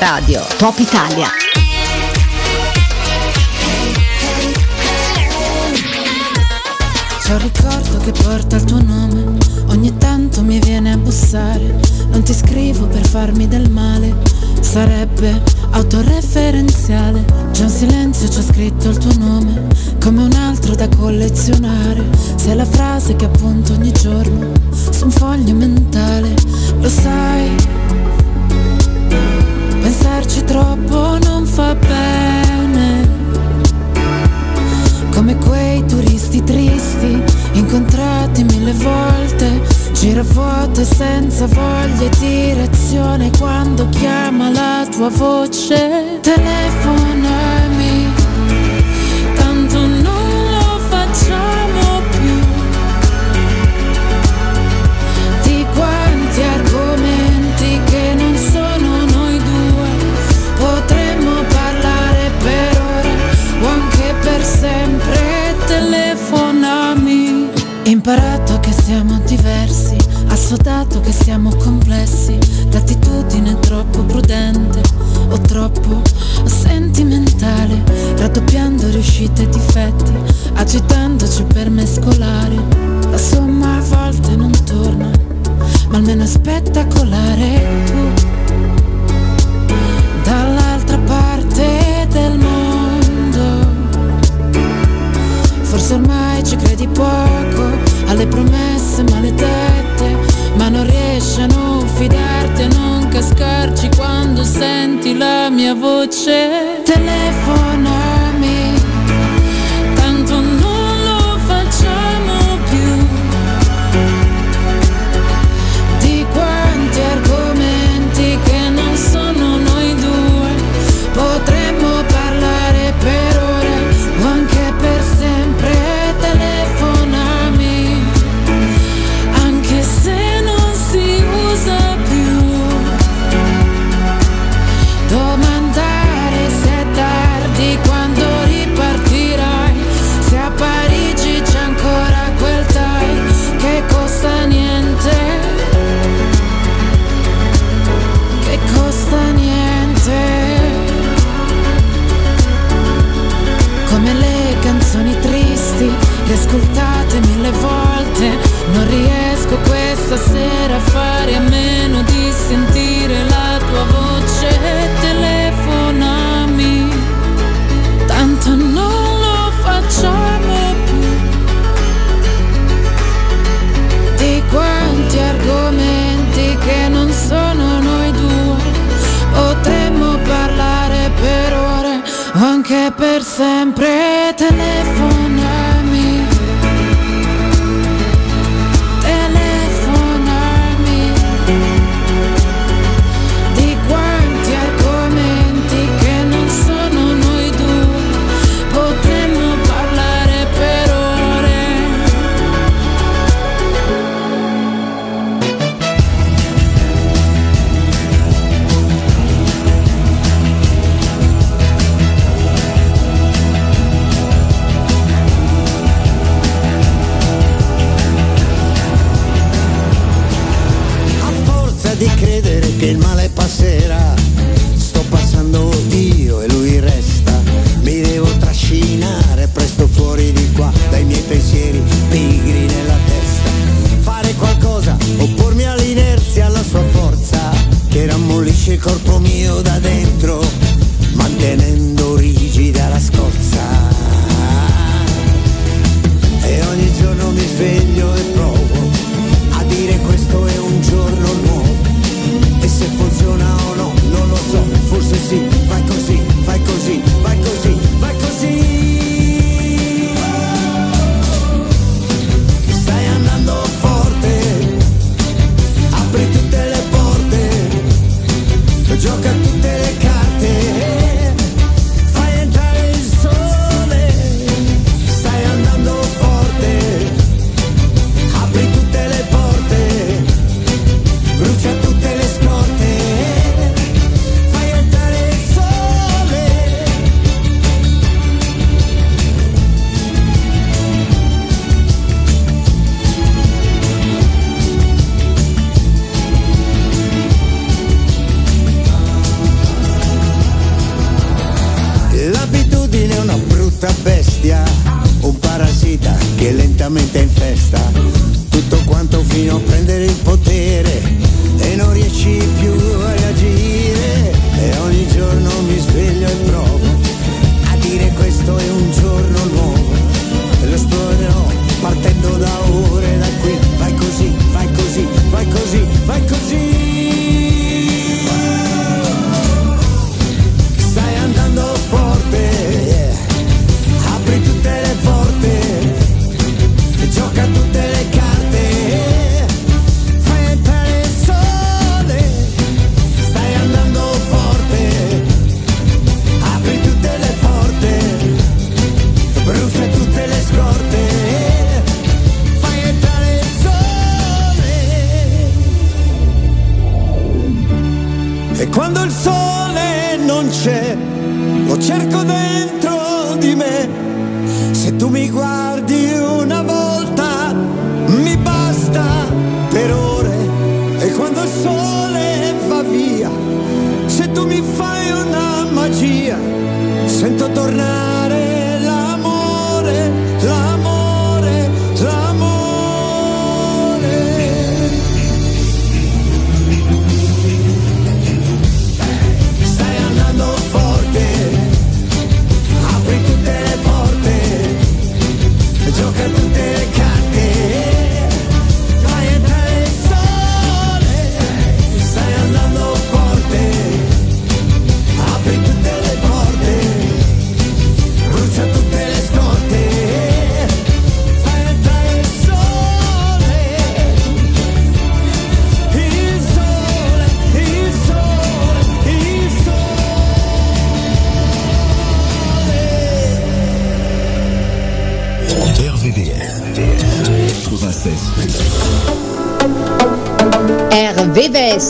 Radio Top Italia. C'è un ricordo che porta il tuo nome, ogni tanto mi viene a bussare, non ti scrivo per farmi del male, sarebbe autoreferenziale, c'è un silenzio, c'è scritto il tuo nome, come un altro da collezionare, sei la frase che appunto ogni giorno su un foglio mentale, lo sai, troppo non fa bene come quei turisti tristi, incontrati mille volte, giravuoto e senza voglia e direzione quando chiama la tua voce. Telefonami, Imparato che siamo diversi, assodato che siamo complessi, l'attitudine è troppo prudente o troppo sentimentale, raddoppiando riuscite e difetti, agitandoci per mescolare. La somma a volte non torna, ma almeno è spettacolare tu dall'altra parte del mondo. Forse ormai ci credi poco alle promesse maledette, ma non riesci a non fidarti, a non cascarci quando senti la mia voce. Telefonami, per sempre Telefonami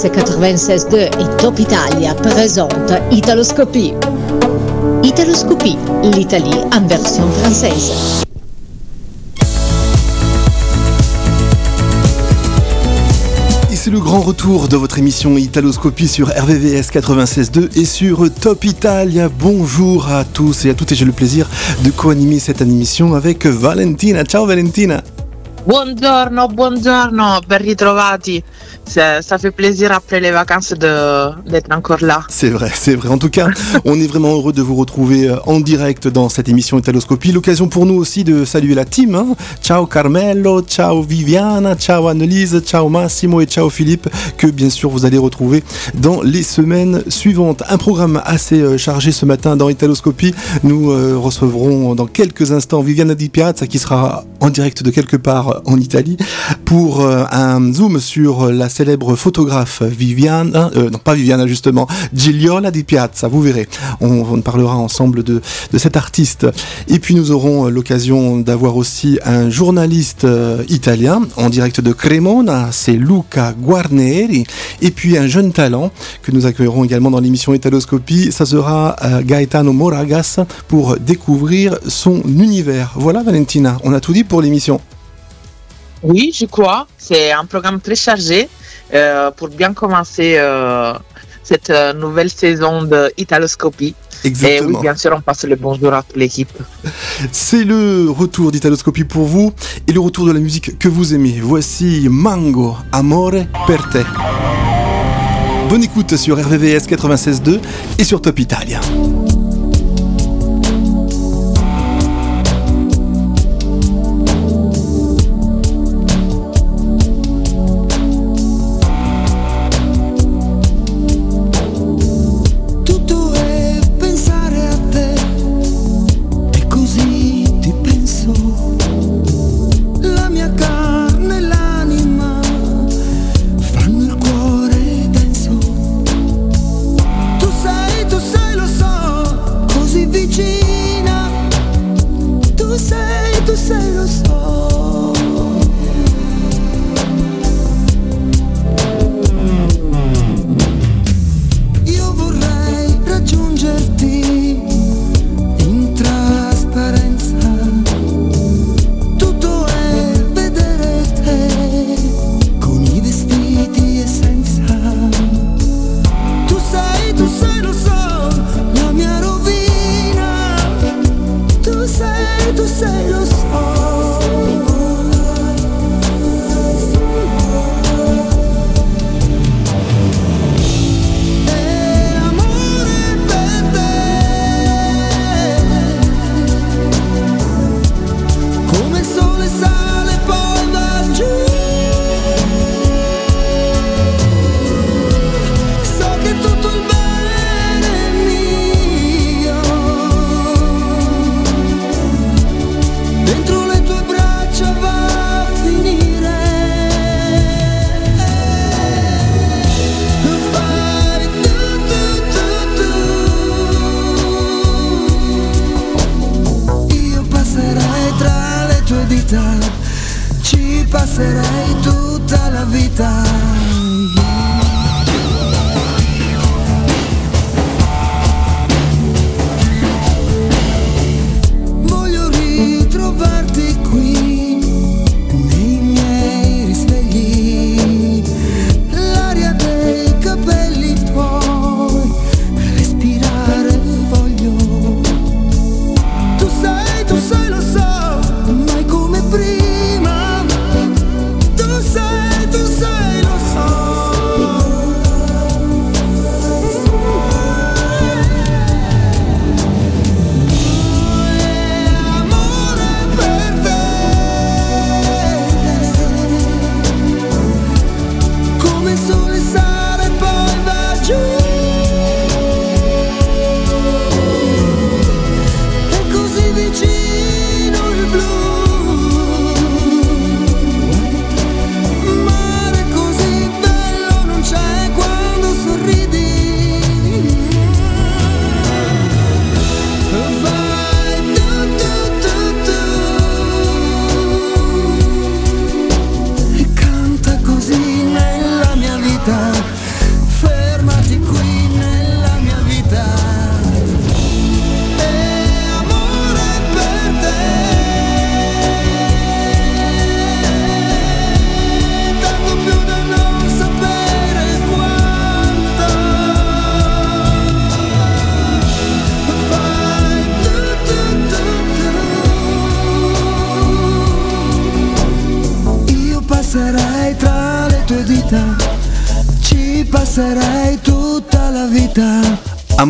962 et Top Italia présente Italoscopie. Italoscopie, l'Italie en version française. Et c'est le grand retour de votre émission Italoscopie sur RVVS 96.2 et sur Top Italia. Bonjour à tous et à toutes et j'ai le plaisir de co-animer cette émission avec Valentina. Ciao Valentina. Buongiorno, buongiorno, ben ritrovati ça, fait plaisir après les vacances d'être encore là. C'est vrai, c'est vrai. En tout cas, on est vraiment heureux de vous retrouver euh, en direct dans cette émission Italoscopie. L'occasion pour nous aussi de saluer la team. Hein. Ciao Carmelo, ciao Viviana, ciao Annelise, ciao Massimo et ciao Philippe, que bien sûr vous allez retrouver dans les semaines suivantes. Un programme assez euh, chargé ce matin dans Italoscopie. Nous euh, recevrons dans quelques instants Viviana Di Piazza qui sera en direct de quelque part en Italie pour un zoom sur la célèbre photographe Viviana, euh, non pas Viviana justement, Gigliola di Piazza, vous verrez. On, parlera ensemble de, de, cet artiste. Et puis nous aurons l'occasion d'avoir aussi un journaliste euh, italien en direct de Cremona, c'est Luca Guarneri. Et puis un jeune talent que nous accueillerons également dans l'émission Italoscopie, ça sera euh, Gaetano Moragas pour découvrir son univers. Voilà Valentina, on a tout dit pour l'émission. Oui, je crois. C'est un programme très chargé. Euh, pour bien commencer euh, cette nouvelle saison de Italoscopie. Exactement. Et oui, bien sûr, on passe le bonjour à toute l'équipe. C'est le retour d'Italoscopie pour vous et le retour de la musique que vous aimez. Voici Mango, Amore per te. Bonne écoute sur RVVS 96.2 et sur Top Italia.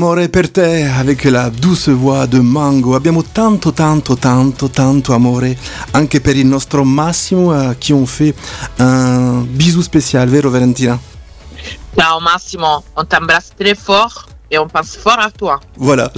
Amore per te avec la douce voix de Mango. Abbiamo tanto tanto tanto tanto amore anche per il nostro Massimo a chi on fait un bisou spécial, vero Valentina? Ciao Massimo, on t'embrasse très fort et on pense fort à toi. Voilà.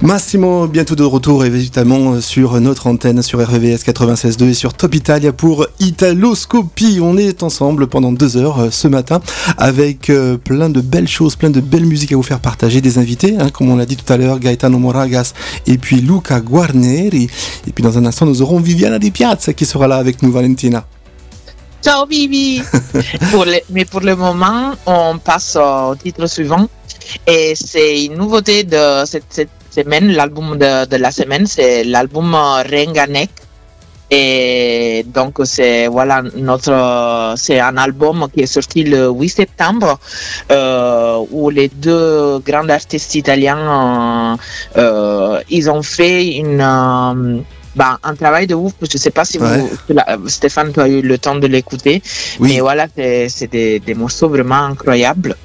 Massimo, bientôt de retour évidemment sur notre antenne sur RVS 96.2 et sur Top Italia pour Italoscopie. On est ensemble pendant deux heures euh, ce matin avec euh, plein de belles choses, plein de belles musiques à vous faire partager, des invités, hein, comme on l'a dit tout à l'heure, Gaetano Moragas et puis Luca Guarneri. Et puis dans un instant, nous aurons Viviana Di Piazza qui sera là avec nous, Valentina. Ciao pour Mais pour le moment, on passe au titre suivant. Et c'est une nouveauté de cette, semaine, l'album de, la semaine, c'est l'album Renganek. Et donc c'est voilà un album qui est sorti le 8 septembre euh, où les deux grands artistes italiens euh, ils ont fait une euh, bah, un travail de ouf. Je ne sais pas si vous, Stéphane, tu as eu le temps de l'écouter. Mais voilà, c'est des, des, morceaux vraiment incroyables.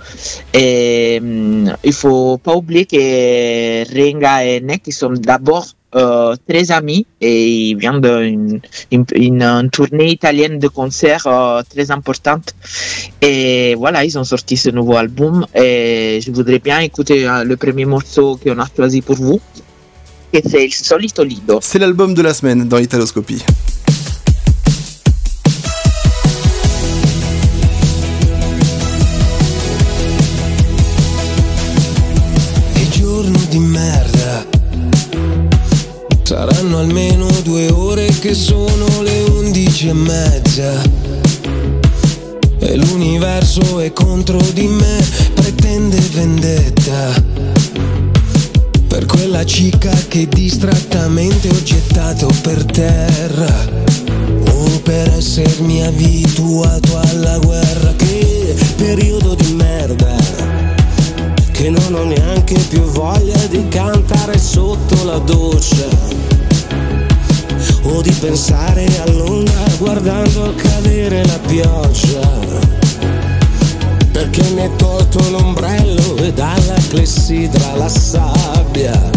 Et hum, il faut pas oublier que Renga et Nek, ils sont d'abord euh, très amis et ils viennent d'une une, une, tournée italienne de concerts euh, très importante. Et voilà, ils ont sorti ce nouveau album et je voudrais bien écouter euh, le premier morceau qu'on a choisi pour vous che c'est il solito lido. C'est l'album de la semaine dans Italoscopie. E giorno di merda. Saranno almeno due ore che sono le undici e mezza. E l'universo è contro di me, pretende vendetta per quella cica che distrattamente ho gettato per terra. O per essermi abituato alla guerra. Che periodo di merda. Che non ho neanche più voglia di cantare sotto la doccia. Smetto di pensare all'onda guardando cadere la pioggia perché mi hai tolto l'ombrello e dalla clessidra la sabbia,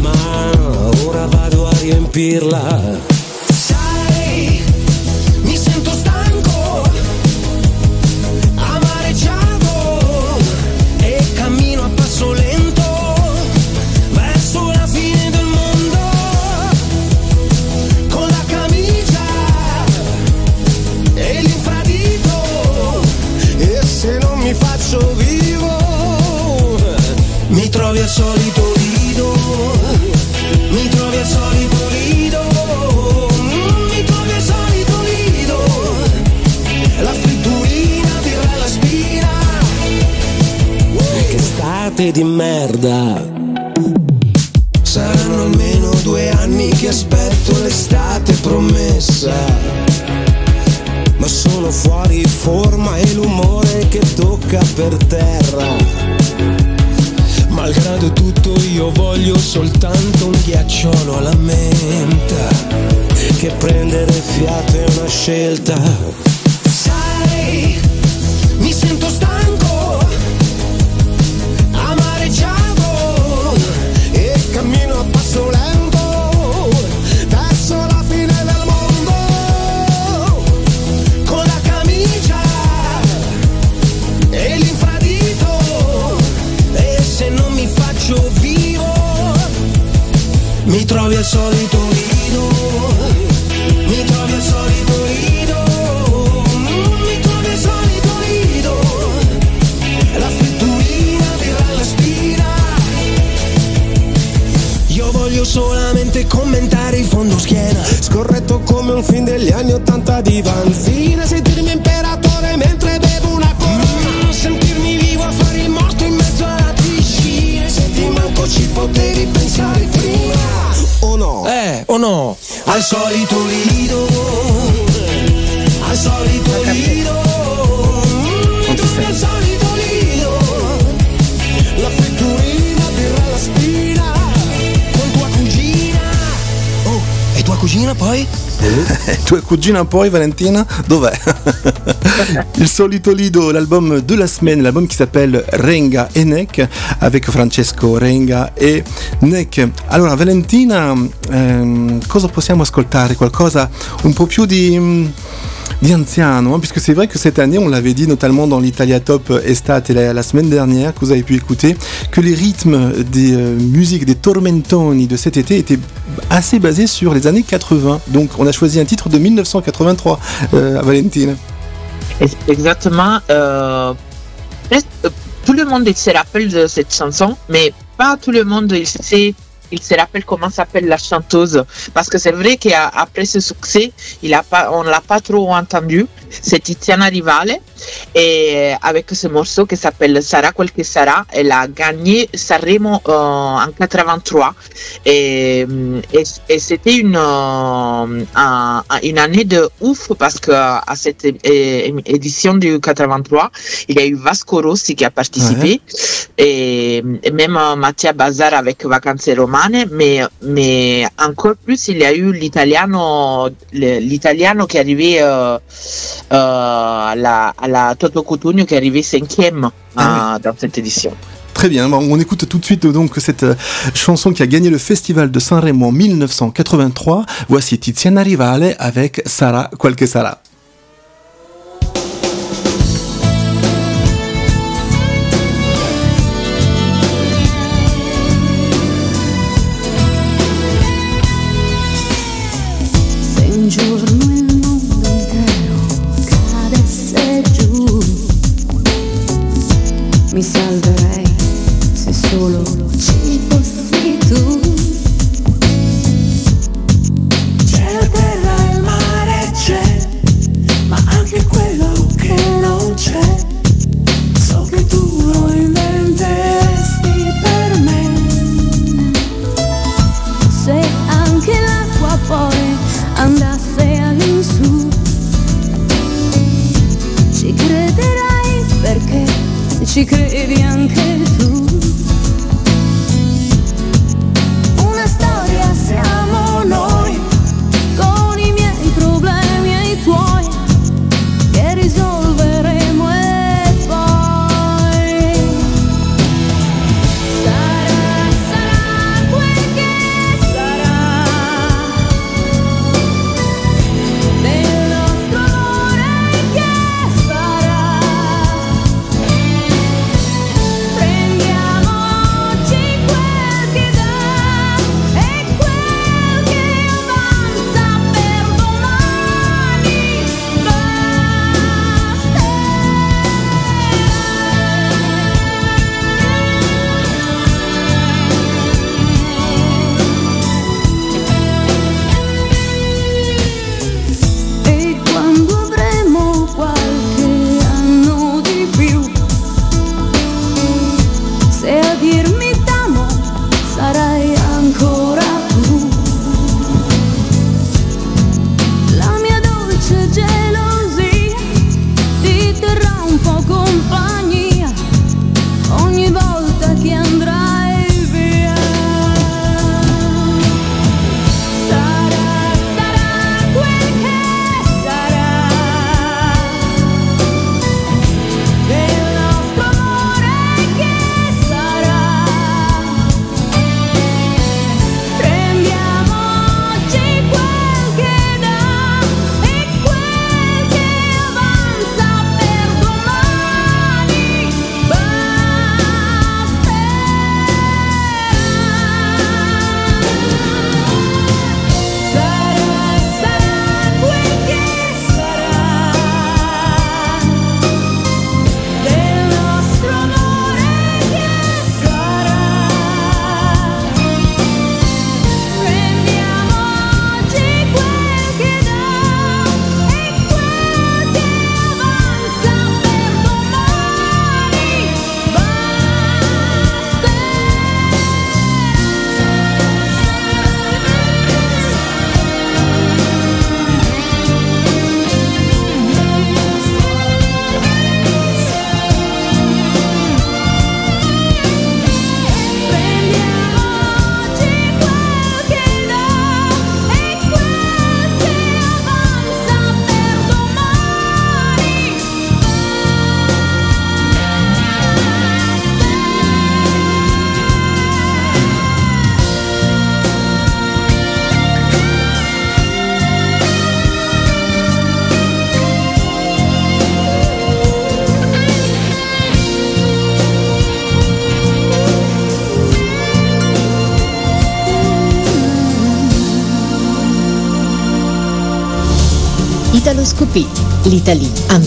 ma ora vado a riempirla. Di merda Saranno almeno due anni che aspetto l'estate promessa ma sono fuori forma e l'umore che tocca per terra. Malgrado tutto io voglio soltanto un ghiacciolo alla menta, che prendere fiato è una scelta. travieso de tu oído, mi travieso de solito, oído, mm, mi travieso de tu oído, la fritturina dirà la spina. Io voglio solamente commentare i fondo schiena, scorretto come un fin degli anni 80 di Vanzina. Al solito lido Al solito lido sei. Al solito lido la fritturina dirà la spina con tua cugina. Oh, e tua cugina poi? Tua cugina poi, Valentina, dov'è Il solito Lido, l'album de la semaine, l'album qui s'appelle Renga e Nek, avec Francesco Renga e Nek. Allora, Valentina, ehm, cosa possiamo ascoltare? Qualcosa un po' più di... di anziano, hein, puisque c'est vrai que cette année, on l'avait dit notamment dans l'Italia Top Estate et la, la semaine dernière, que vous avez pu écouter, que les rythmes des euh, musiques des tormentoni de cet été étaient assez basés sur les années 80. Donc on a choisi un titre de 1983, euh, Valentine. Exactement. euh, euh, tout le monde se rappelle de cette chanson, mais pas tout le monde sait, il se rappelle comment s'appelle la chanteuse. Parce que c'est vrai qu'après ce succès, il a pas, on l'a pas trop entendu. C'est Tiziana Rivale et avec ce morceau qui s'appelle Sarà quel che sarà, elle a gagné Sanremo euh, en 83 et, et, et c'était une, euh, un- une année de ouf parce que à cette édition du 83, il y a eu Vasco Rossi qui a participé. Et, et même euh, Mattia Bazar avec Vacanze Romane, mais, mais encore plus il y a eu l'italiano, l'italiano qui arrivé euh, euh, à, la, à la Toto Cutugno qui est arrivé cinquième Ah euh, dans cette édition. Très bien, on écoute tout de suite donc cette euh, chanson qui a gagné le festival de Sanremo en 1983. Voici Tiziana Rivale avec Sara Qualche Sara.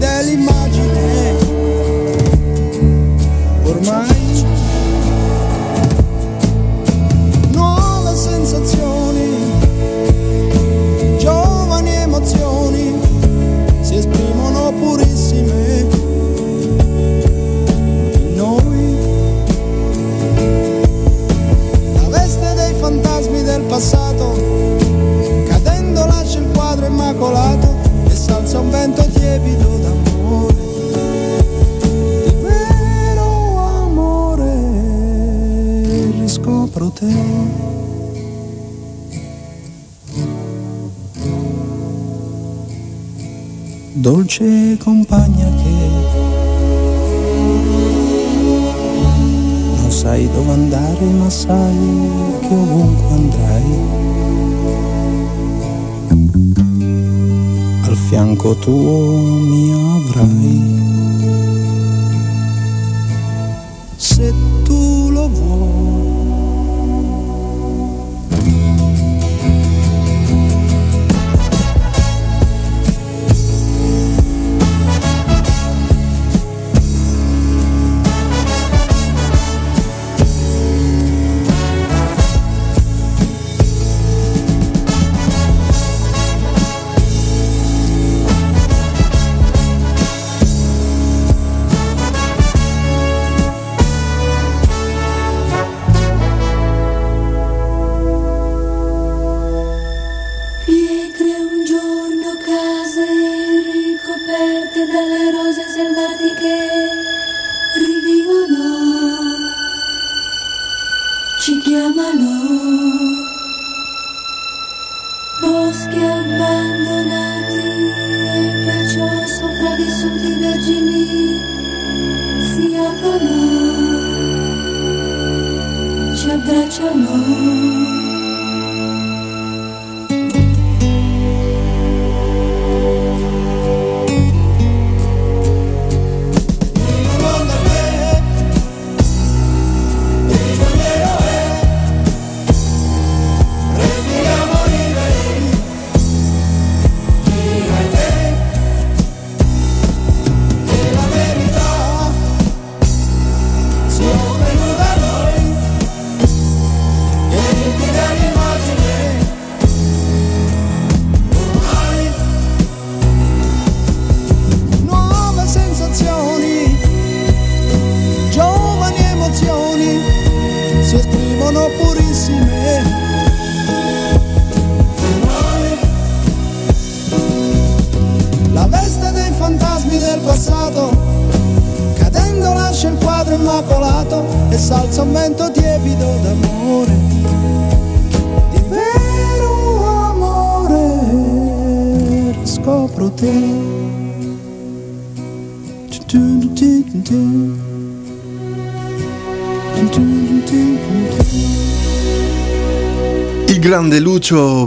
deli ma enquanto o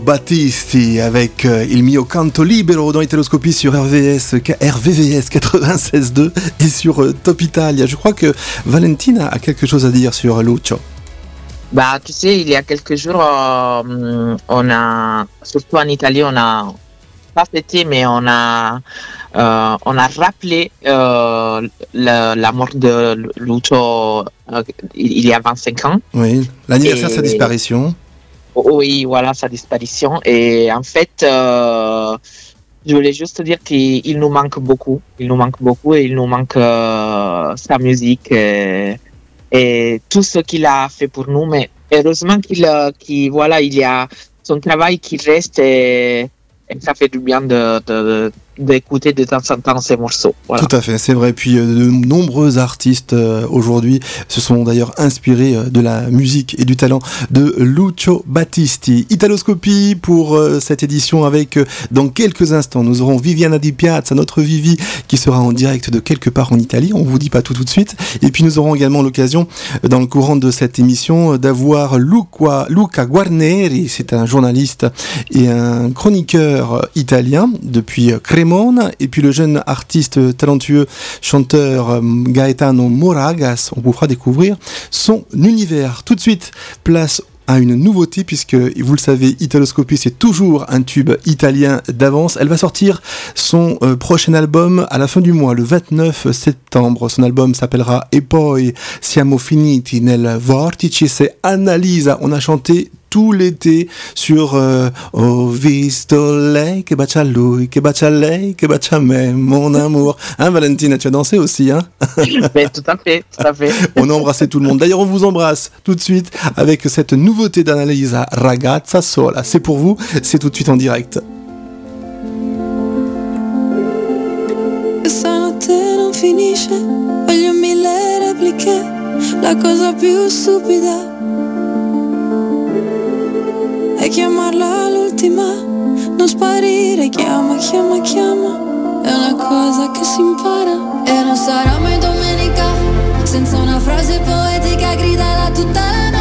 Battisti avec euh, Il mio canto libero dans Italoscopie sur RVS, RVVS 96.2 et sur euh, Top Italia. Je crois que Valentina a quelque chose à dire sur Lucio. Bah, tu sais, il y a quelques jours, euh, on a, surtout en Italie, on a pas fêté, mais on a, euh, on a rappelé euh, la, la mort de Lucio il y a 25 ans. Oui, l'anniversaire de sa disparition. Oui, voilà sa disparition. Et en fait, euh, je voulais juste dire qu'il il nous manque beaucoup. Il nous manque beaucoup et il nous manque euh, sa musique et, et tout ce qu'il a fait pour nous. Mais heureusement qu'il, euh, qu'il- voilà, il y a son travail qui reste et, et ça fait du bien de, de- d'écouter de temps en temps ces morceaux. Voilà. Tout à fait, c'est vrai. Puis euh, de nombreux artistes euh, aujourd'hui se sont d'ailleurs inspirés euh, de la musique et du talent de Lucio Battisti. Italoscopie pour cette édition avec, dans quelques instants, nous aurons Viviana Di Piazza, notre Vivi, qui sera en direct de quelque part en Italie. On vous dit pas tout tout de suite. Et puis nous aurons également l'occasion, dans le courant de cette émission, d'avoir Luca, Luca Guarneri. C'est un journaliste et un chroniqueur italien depuis euh, Et puis le jeune artiste talentueux chanteur euh, Gaetano Moragas, on vous fera découvrir son univers. Tout de suite, place à une nouveauté puisque vous le savez Italoscopie c'est toujours un tube italien d'avance. Elle va sortir son euh, prochain album à la fin du mois le 29 septembre. Son album s'appellera E poi siamo finiti nel vortice c'est Annalisa. On a chanté tout l'été sur euh, Ho visto lei che bacia lui, che bacia lei, che bacia me, mon amour. Hein, Valentina, tu as dansé aussi, hein? Mais tout à fait, tout à fait. On a embrassé tout le monde. D'ailleurs, on vous embrasse tout de suite avec cette nouveauté d'Annalisa, Ragazza Sola. C'est pour vous, c'est tout de suite en direct. Questa notte non finisce, voglio mille repliche, la cosa più stupida è chiamarla l'ultima, non sparire, chiama, chiama, chiama, è una cosa che si impara. E non sarà mai domenica, senza una frase poetica gridala tutta la notte,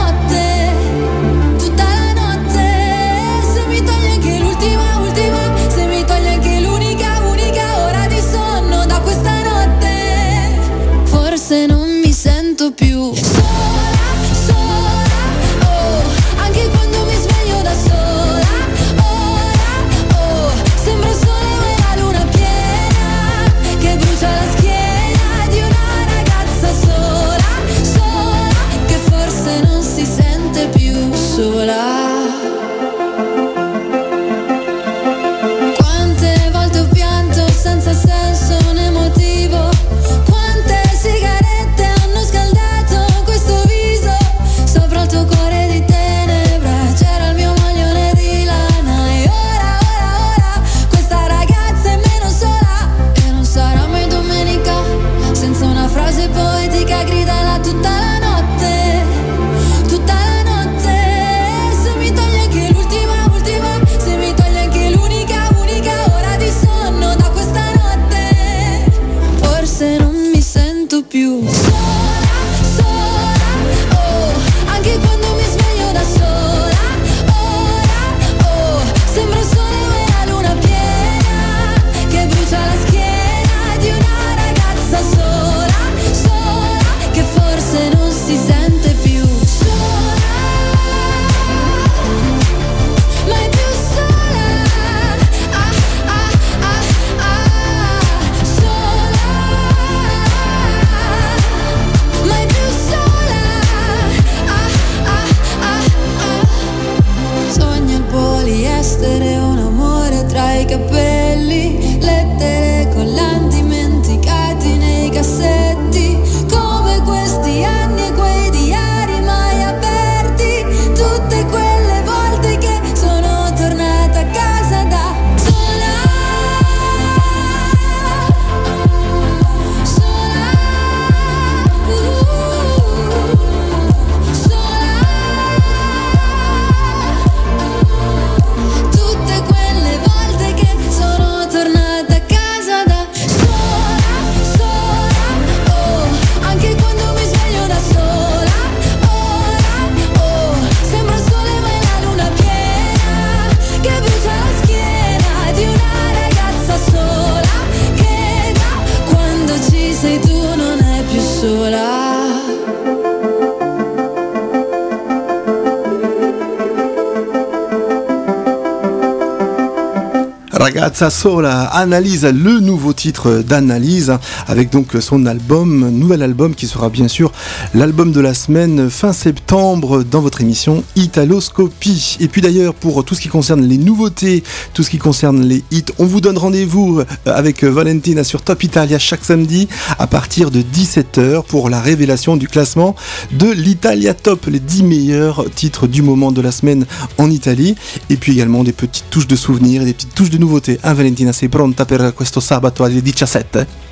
Ragazza Sola analyse le nouveau titre d'analyse avec donc son album, nouvel album qui sera bien sûr l'album de la semaine fin septembre dans votre émission Italoscopie. Et puis d'ailleurs pour tout ce qui concerne les nouveautés, tout ce qui concerne les hits, on vous donne rendez-vous euh, avec Valentina sur Top Italia chaque samedi à partir de 17h pour la révélation du classement de l'Italia Top, les 10 meilleurs titres du moment de la semaine en Italie et puis également des petites touches de souvenirs et des petites touches de nouveautés. Valentina, sei pronta per questo sabato alle 17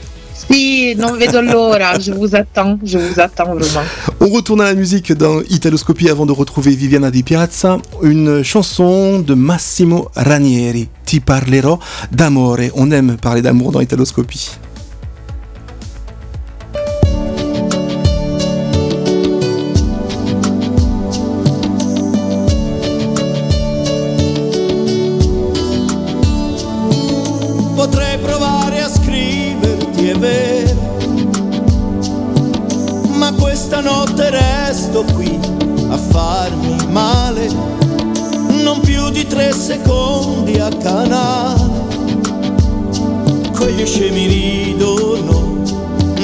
Si, non vedo l'ora, je vous attends, je vous attends vraiment. On retourne à la musique dans Italoscopie avant de retrouver Viviana Di Piazza, une chanson de Massimo Ranieri, Ti parlerò d'amore. On aime parler d'amour dans Italoscopie. Tre secondi a canale. Quegli scemi ridono,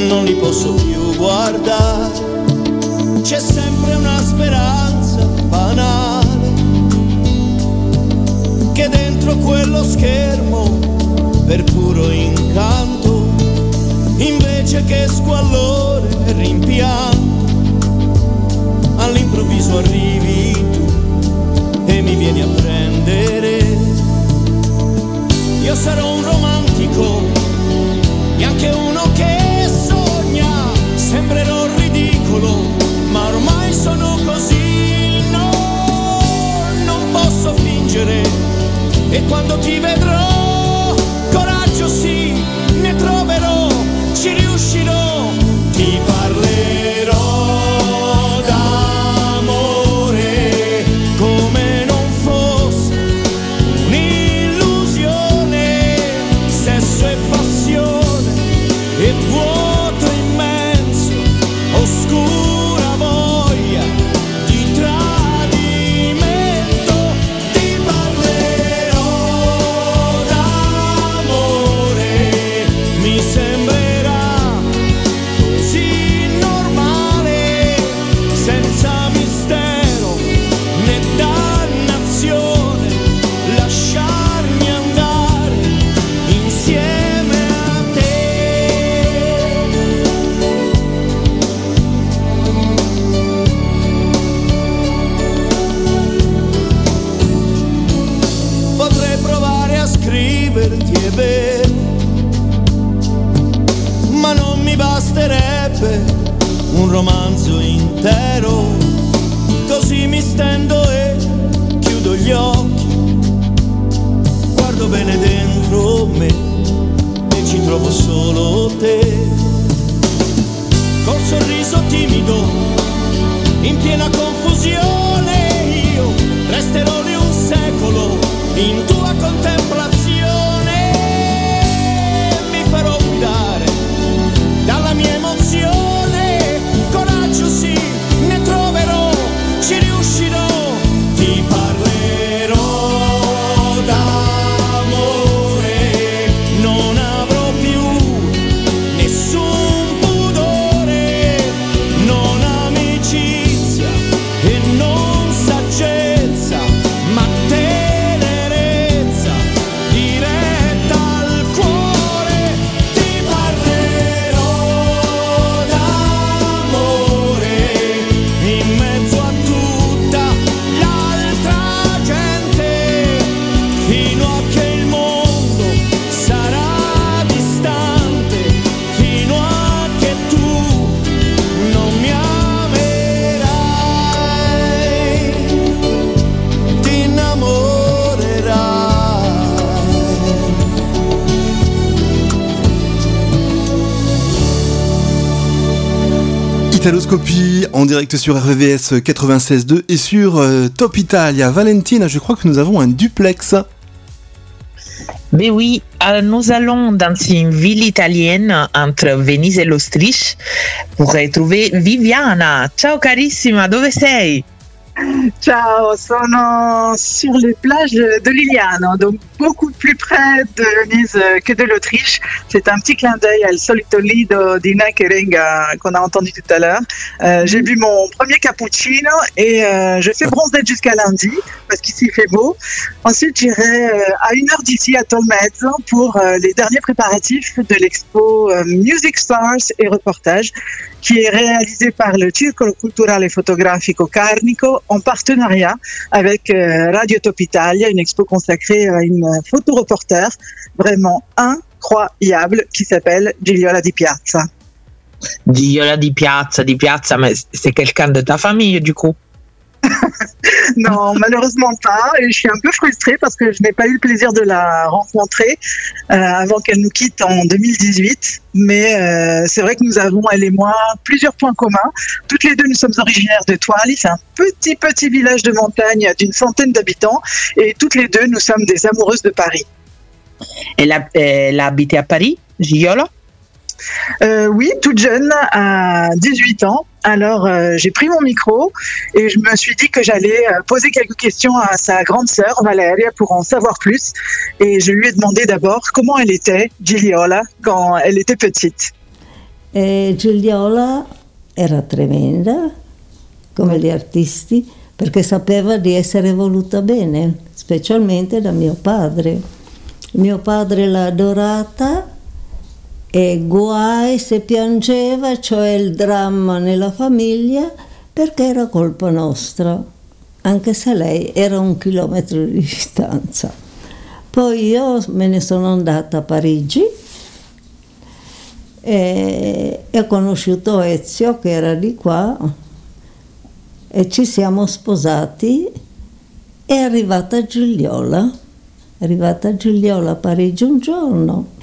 non li posso più guardare. C'è sempre una speranza banale che dentro quello schermo, per puro incanto, invece che squallore e rimpianto all'improvviso arrivi tu e mi vieni a prendere. Io sarò un romantico e anche uno che sogna, sembrerò ridicolo, ma ormai sono così, no, non posso fingere e quando ti vedrò, piena confusione io resterò di un secolo in tua contemplazione. Italoscopie en direct sur RVVS 96.2 et sur euh, Top Italia. Valentina, je crois que nous avons un duplex. Ben oui, euh, nous allons dans une ville italienne entre Venise et l'Autriche pour retrouver Viviana. Ciao carissima, dove sei? Ciao, sono sur les plages de Liliano, donc beaucoup plus près de Venise que de l'Autriche. C'est un petit clin d'œil al solito lido di Keringa qu'on a entendu tout à l'heure. Euh, J'ai bu mon premier cappuccino et euh, je fais bronzer jusqu'à lundi parce qu'ici il fait beau. Ensuite, j'irai euh, à une heure d'ici à Tolmezzo pour les derniers préparatifs de l'expo Music Stars et reportages qui est réalisé par le Circolo Culturale Fotografico Carnico en partenariat avec euh, Radio Top Italia, une expo consacrée à une photoreporter vraiment incroyable qui s'appelle Gigliola di Piazza. Giola di piazza, di piazza, mais c'est quelqu'un de ta famille du coup? Non, malheureusement pas. Et je suis un peu frustrée parce que je n'ai pas eu le plaisir de la rencontrer euh, avant qu'elle nous quitte en 2018. Mais euh, c'est vrai que nous avons, elle et moi, plusieurs points communs. Toutes les deux, nous sommes originaires de Toali. C'est un petit, petit village de montagne d'une centaine d'habitants. Et toutes les deux, nous sommes des amoureuses de Paris. Elle a, elle a habité à Paris, Giola? Euh, oui, toute jeune, à 18 ans. Alors, euh, j'ai pris mon micro et je me suis dit que j'allais euh, poser quelques questions à sa grande sœur, Valéria, pour en savoir plus. Et je lui ai demandé d'abord comment elle était, Gigliola, quand elle était petite. E Gigliola era tremenda, come gli artisti, perché sapeva di essere voluta bene, specialmente da mio padre. Mio padre l'ha adorata e guai se piangeva, cioè il dramma nella famiglia, perché era colpa nostra, anche se lei era un chilometro di distanza. Poi io me ne sono andata a Parigi e, ho conosciuto Ezio che era di qua e ci siamo sposati. È arrivata Gigliola, è arrivata Gigliola a Parigi un giorno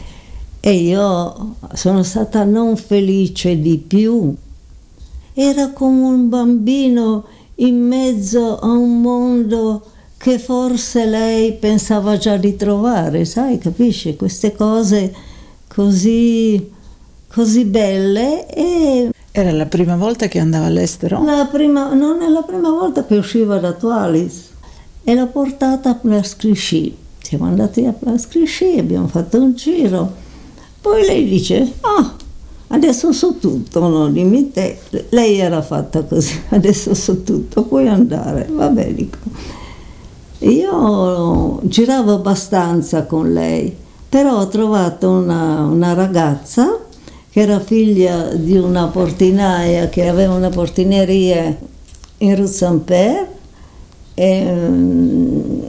e io sono stata non felice di più. Era come un bambino in mezzo a un mondo che forse lei pensava già di trovare, sai, capisci? Queste cose così, così belle e Era la prima volta che andava all'estero? la prima, non è la prima volta che usciva da Tualis e l'ho portata a Clichy. Siamo andati a Clichy, abbiamo fatto un giro. Poi lei dice, ah, adesso so tutto, non dimmi te. Lei era fatta così, adesso so tutto, puoi andare. Vabbè, dico. Io giravo abbastanza con lei, però ho trovato una, una ragazza che era figlia di una portinaia che aveva una portineria in Rue Saint-Père e, mm,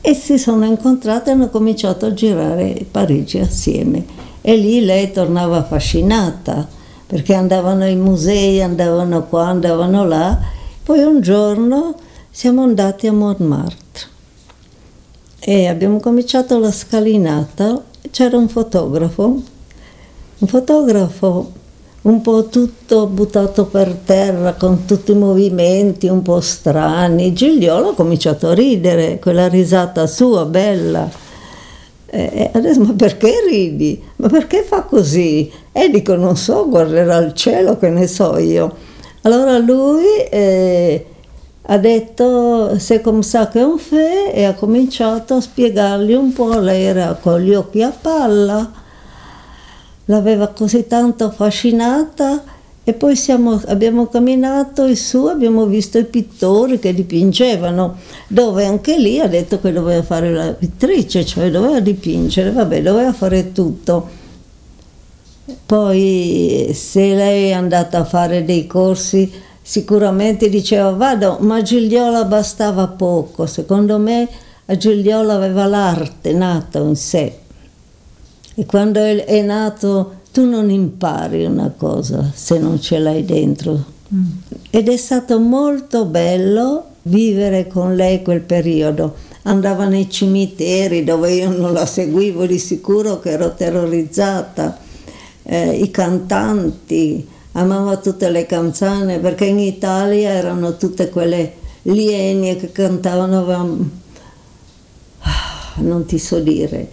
e si sono incontrate e hanno cominciato a girare Parigi assieme e lì lei tornava affascinata perché andavano ai musei, andavano qua, andavano là. Poi un giorno siamo andati a Montmartre e abbiamo cominciato la scalinata, c'era un fotografo, un fotografo un po' tutto buttato per terra con tutti i movimenti un po' strani. Gigliola ha cominciato a ridere, quella risata sua bella. E adesso, ma perché ridi? Ma perché fa così? E dico, non so, guarderà il cielo, che ne so io. Allora lui eh, ha detto, c'est comme ça qu'on fait, e ha cominciato a spiegargli un po', lei era con gli occhi a palla, l'aveva così tanto affascinata e poi siamo, abbiamo camminato in su, abbiamo visto i pittori che dipingevano, dove anche lì ha detto che doveva fare la pittrice, cioè doveva dipingere, vabbè, doveva fare tutto. Poi se lei è andata a fare dei corsi, sicuramente diceva vado, ma Gigliola bastava poco, secondo me a Gigliola aveva l'arte nata in sé. E quando è nato tu non impari una cosa se non ce l'hai dentro. Ed è stato molto bello vivere con lei quel periodo. Andava nei cimiteri dove io non la seguivo di sicuro che ero terrorizzata. Eh, I cantanti, amava tutte le canzoni perché in Italia erano tutte quelle lienie che cantavano, ah, non ti so dire,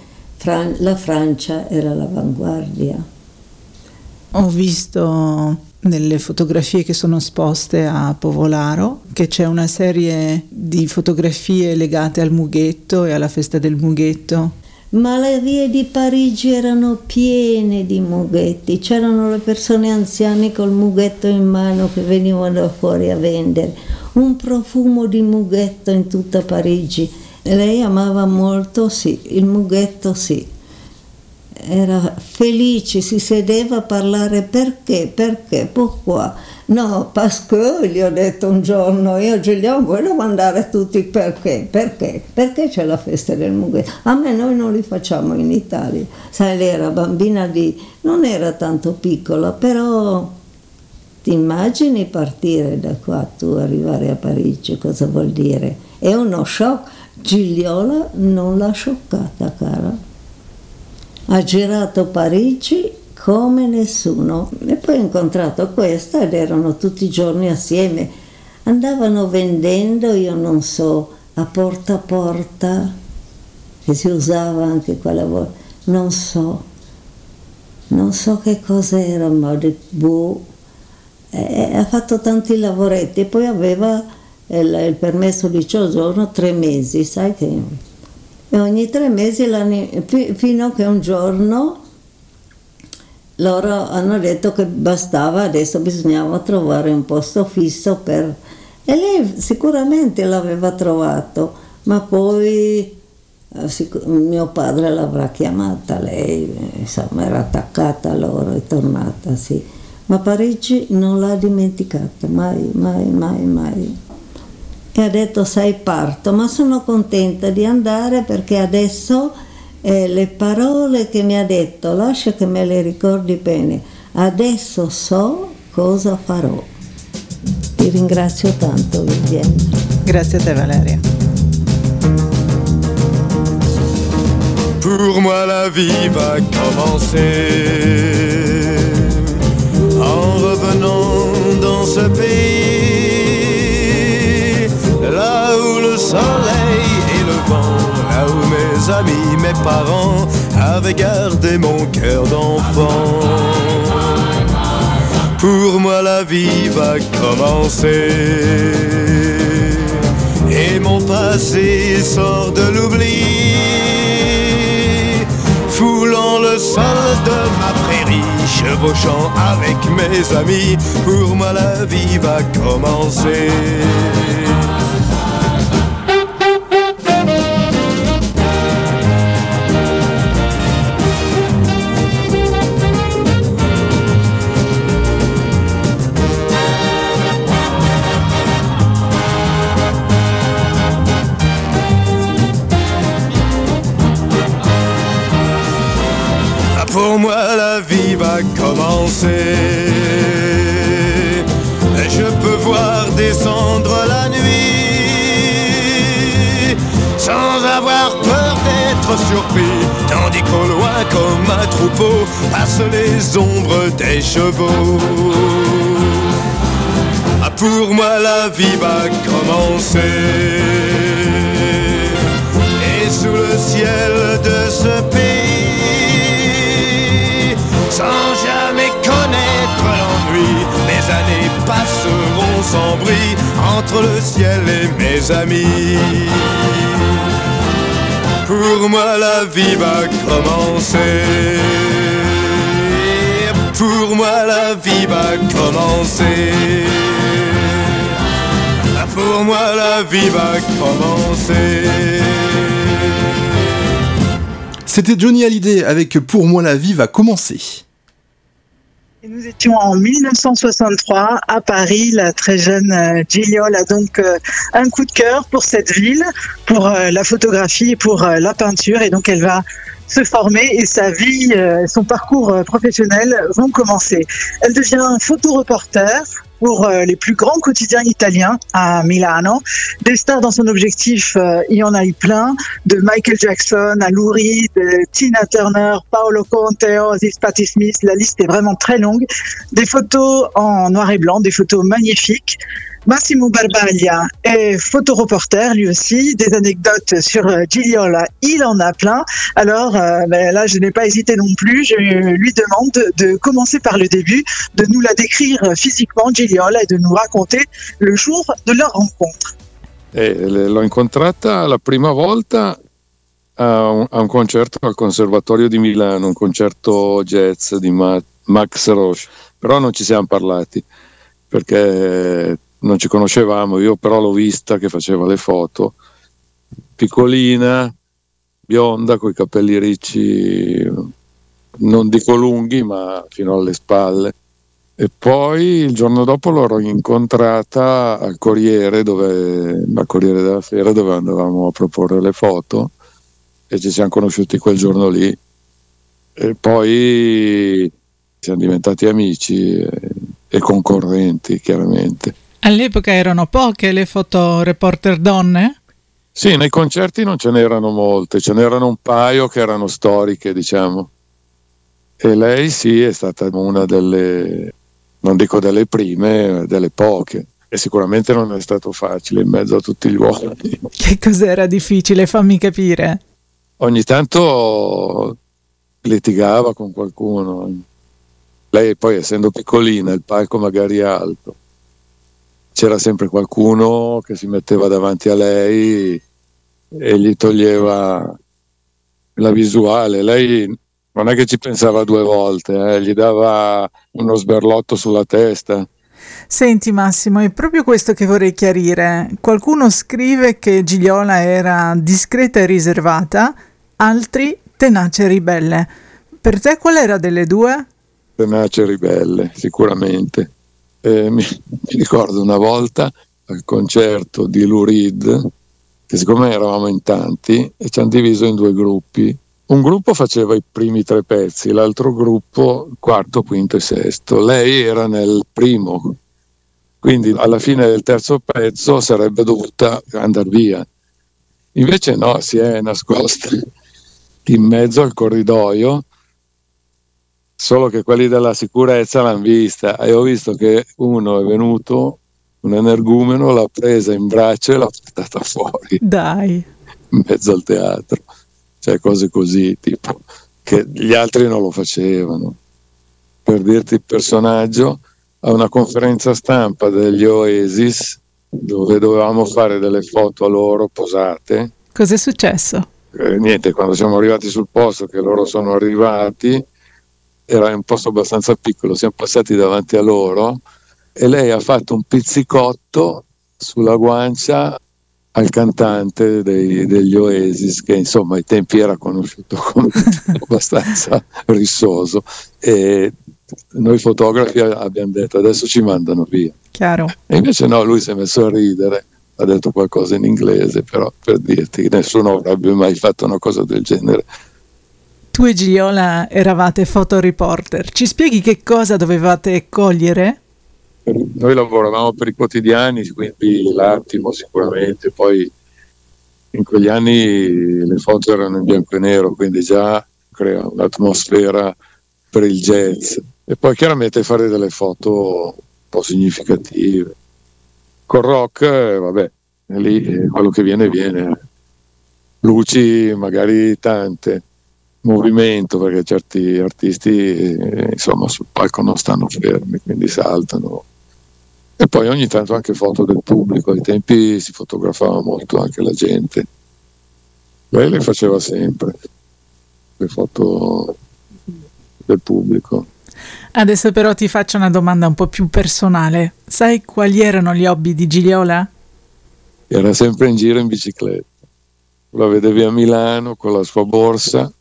la Francia era l'avanguardia. Ho visto nelle fotografie che sono esposte a Povolaro, che c'è una serie di fotografie legate al mughetto e alla festa del mughetto. Ma le vie di Parigi erano piene di mughetti, c'erano le persone anziane col mughetto in mano che venivano fuori a vendere, un profumo di mughetto in tutta Parigi. Lei amava molto, sì, il mughetto sì era felice, si sedeva a parlare perché, perché, pourquoi. No, perché gli ho detto un giorno, io Giuliano voglio mandare tutti perché, perché, perché c'è la festa del mughetto. A me noi non li facciamo in Italia. Sai, lei era bambina di, non era tanto piccola, però ti immagini partire da qua, tu arrivare a Parigi, cosa vuol dire? È uno shock. Gigliola non l'ha scioccata, cara ha girato Parigi come nessuno. E poi ho incontrato questa ed erano tutti i giorni assieme. Andavano vendendo, io non so, a porta a porta, che si usava anche quella volta, non so, non so che cos'era, ma ho boh, ha fatto tanti lavoretti. E poi aveva il, il permesso di soggiorno tre mesi, sai che e ogni tre mesi fino a che un giorno loro hanno detto che bastava, adesso bisognava trovare un posto fisso per... E lei sicuramente l'aveva trovato, ma poi eh, mio padre l'avrà chiamata, lei insomma era attaccata a loro, è tornata, sì. Ma Parigi non l'ha dimenticata, mai, mai, mai, mai e ha detto sai parto, ma sono contenta di andare perché adesso eh, le parole che mi ha detto, lascia che me le ricordi bene, adesso so cosa farò. Ti ringrazio tanto Vivienne. Grazie a te Valeria. Pour moi la vie va commencer en revenant dans ce pays soleil et le vent, là où mes amis, mes parents avaient gardé mon cœur d'enfant. Pour moi la vie va commencer et mon passé sort de l'oubli, foulant le sol de ma prairie, chevauchant avec mes amis. Pour moi la vie va commencer. Je peux voir descendre la nuit sans avoir peur d'être surpris, tandis qu'au loin, comme un troupeau, passent les ombres des chevaux. Ah, pour moi, la vie va commencer. Et sous le ciel de ce pays, passeront sans bruit entre le ciel et mes amis. Pour moi la vie va commencer. Pour moi la vie va commencer. Pour moi la vie va commencer. C'était Johnny Hallyday avec Pour moi la vie va commencer nous étions en 1963 à Paris. La très jeune euh, Gilliol a donc euh, un coup de cœur pour cette ville, pour euh, la photographie et pour la peinture. Et donc elle va se former et sa vie, son parcours professionnel vont commencer. Elle devient photoreporter pour euh, les plus grands quotidiens italiens à Milano. Des stars dans son objectif, euh, il y en a eu plein, de Michael Jackson à Lou Reed, Tina Turner, Paolo Conte, Ozzy Patti Smith, la liste est vraiment très longue. Des photos en noir et blanc, des photos magnifiques. Massimo Barbaglia est photoreporter lui aussi, des anecdotes sur euh, Giliola, il en a plein. Alors euh, ben là, je n'ai pas hésité non plus, je lui demande de commencer par le début, de nous la décrire physiquement, Giliola, et de nous raconter le jour de leur rencontre. Eh, l'ho incontrata la prima volta a un, a un, concerto al Conservatorio di Milano, un concerto jazz di Ma- Max Roche, però non ci siamo parlati perché non ci conoscevamo, io però l'ho vista che faceva le foto, piccolina, bionda, con i capelli ricci, non dico lunghi, ma fino alle spalle. E poi il giorno dopo l'ho incontrata al Corriere, dove, al Corriere della Sera, dove andavamo a proporre le foto e ci siamo conosciuti quel giorno lì. E poi siamo diventati amici e, e concorrenti, chiaramente. All'epoca erano poche le fotoreporter donne? Sì, nei concerti non ce n'erano molte, ce n'erano un paio che erano storiche, diciamo. E lei sì, è stata una delle, non dico delle prime, delle poche. E sicuramente non è stato facile in mezzo a tutti gli uomini. Che cos'era difficile? Fammi capire. Ogni tanto litigava con qualcuno. Lei poi essendo piccolina, il palco magari è alto c'era sempre qualcuno che si metteva davanti a lei e gli toglieva la visuale. Lei non è che ci pensava due volte, eh, gli dava uno sberlotto sulla testa. Senti Massimo, è proprio questo che vorrei chiarire. Qualcuno scrive che Gigliola era discreta e riservata, altri tenace e ribelle. Per te qual era delle due? Tenace e ribelle, sicuramente eh, mi, mi, ricordo una volta al concerto di Lou Reed, che siccome eravamo in tanti e ci hanno diviso in due gruppi, un gruppo faceva i primi tre pezzi, l'altro gruppo quarto, quinto e sesto. Lei era nel primo, quindi alla fine del terzo pezzo sarebbe dovuta andare via. Invece no, si è nascosta in mezzo al corridoio solo che quelli della sicurezza l'hanno vista e ho visto che uno è venuto, un energumeno, l'ha presa in braccio e l'ha portata fuori. Dai. In mezzo al teatro. Cioè cose così, tipo, che gli altri non lo facevano. Per dirti il personaggio, a una conferenza stampa degli Oasis, dove dovevamo fare delle foto a loro posate. Cos'è successo? Eh, niente, quando siamo arrivati sul posto, che loro sono arrivati, era un posto abbastanza piccolo, siamo passati davanti a loro e lei ha fatto un pizzicotto sulla guancia al cantante dei, degli Oasis, che insomma ai tempi era conosciuto come abbastanza rissoso. E noi fotografi abbiamo detto adesso ci mandano via. Chiaro. E invece no, lui si è messo a ridere, ha detto qualcosa in inglese, però per dirti, nessuno avrebbe mai fatto una cosa del genere. Tu e Giliola eravate fotoreporter, ci spieghi che cosa dovevate cogliere? Noi lavoravamo per i quotidiani, quindi l'attimo sicuramente, poi in quegli anni le foto erano in bianco e nero, quindi già crea un'atmosfera per il jazz. E poi chiaramente fare delle foto un po' significative. Con rock, eh, vabbè, lì eh, quello che viene viene. Luci magari tante, movimento perché certi artisti eh, insomma sul palco non stanno fermi quindi saltano. E poi ogni tanto anche foto del pubblico. Ai tempi si fotografava molto anche la gente. Lei le faceva sempre le foto del pubblico. Adesso però ti faccio una domanda un po' più personale. Sai quali erano gli hobby di Gigliola? era sempre in giro in bicicletta. La vedevi a Milano con la sua borsa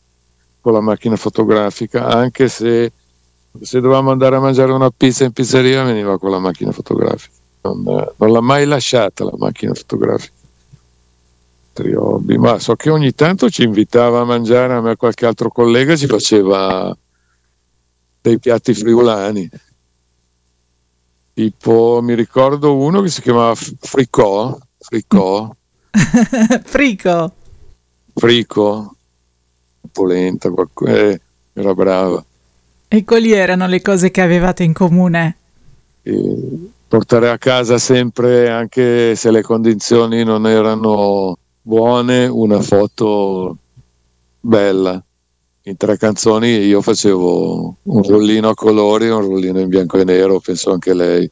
con la macchina fotografica, anche se, se dovevamo andare a mangiare una pizza in pizzeria veniva con la macchina fotografica. Non, non l'ha mai lasciata la macchina fotografica. Hobby. Ma so che ogni tanto ci invitava a mangiare a me qualche altro collega ci faceva dei piatti friulani. Tipo, mi ricordo uno che si chiamava Fricò. Fricò. Frico. Frico polenta, eh, era brava. E quali erano le cose che avevate in comune? E portare a casa sempre, anche se le condizioni non erano buone, una foto bella. In tre canzoni io facevo un rollino a colori un rollino in bianco e nero, penso anche lei.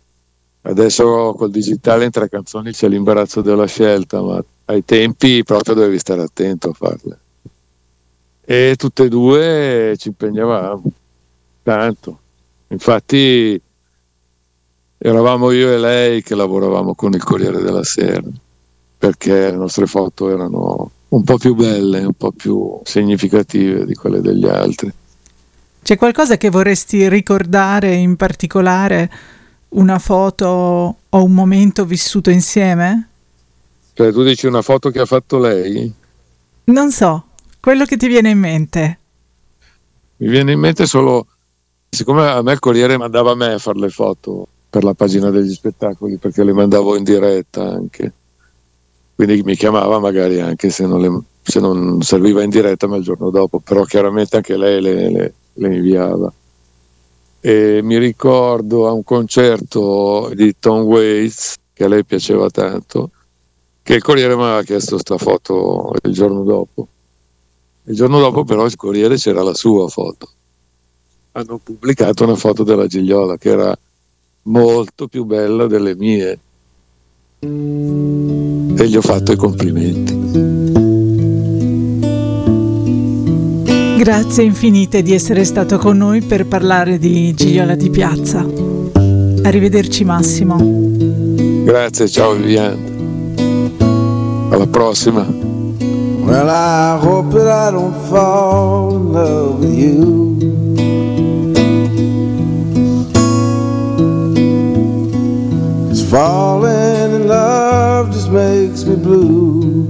Adesso col digitale in tre canzoni c'è l'imbarazzo della scelta, ma ai tempi proprio dovevi stare attento a farle. E tutte e due ci impegnavamo tanto. Infatti eravamo io e lei che lavoravamo con il Corriere della Sera, perché le nostre foto erano un po' più belle, un po' più significative di quelle degli altri. C'è qualcosa che vorresti ricordare in particolare? Una foto o un momento vissuto insieme? Cioè, tu dici una foto che ha fatto lei? Non so, quello che ti viene in mente. Mi viene in mente solo, siccome a me il Corriere mandava a me a fare le foto per la pagina degli spettacoli, perché le mandavo in diretta anche. Quindi mi chiamava magari anche se non, le, se non serviva in diretta, ma il giorno dopo, però chiaramente anche lei le, le, le inviava. E mi ricordo a un concerto di Tom Waits, che a lei piaceva tanto, che il Corriere mi aveva chiesto questa foto il giorno dopo. Il giorno dopo però il Corriere c'era la sua foto. Hanno pubblicato una foto della Gigliola che era molto più bella delle mie e gli ho fatto i complimenti. Grazie infinite di essere stato con noi per parlare di Gigliola di Piazza. Arrivederci Massimo. Grazie, ciao Viviana. Alla prossima. Well, I hope that I don't fall in love with you. Cause falling in love just makes me blue.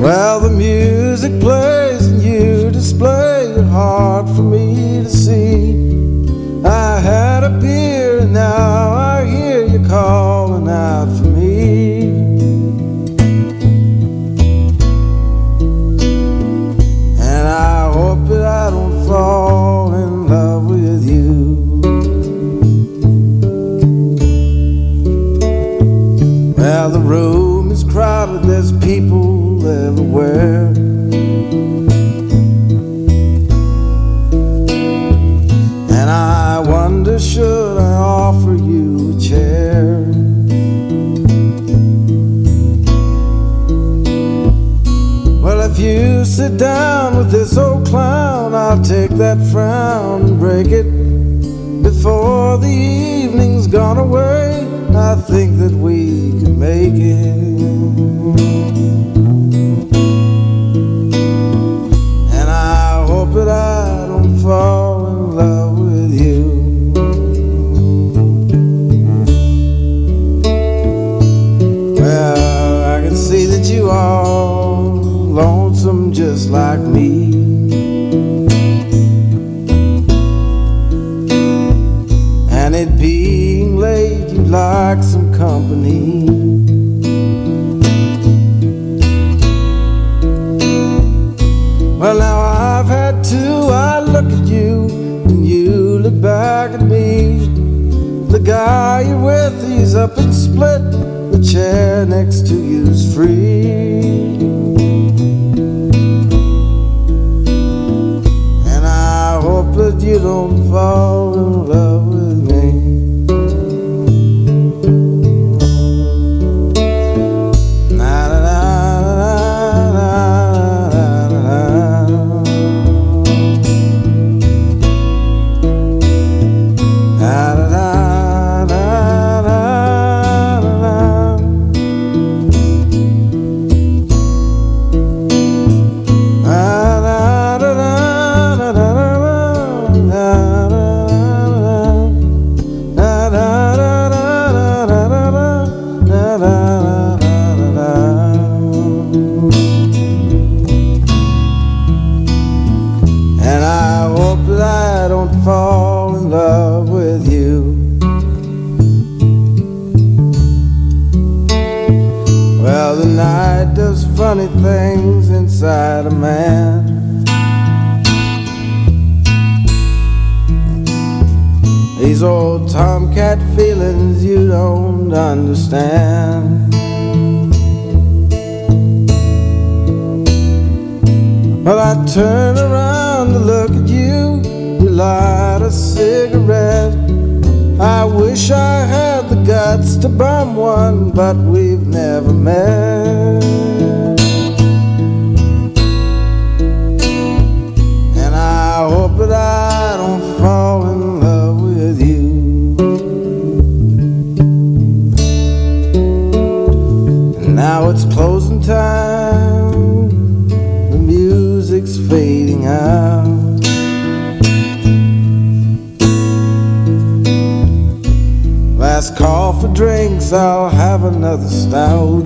Well, the music plays and you display your heart for me to see. I had a beer and now I hear you calling out Oh. Sit down with this old clown, I'll take that frown and break it. Before the evening's gone away, I think that we could make it. Split. The chair next to you's free. Understand. Well, I turn around to look at you, you light a cigarette. I wish I had the guts to bum one, but we've never met. I'll have another stout.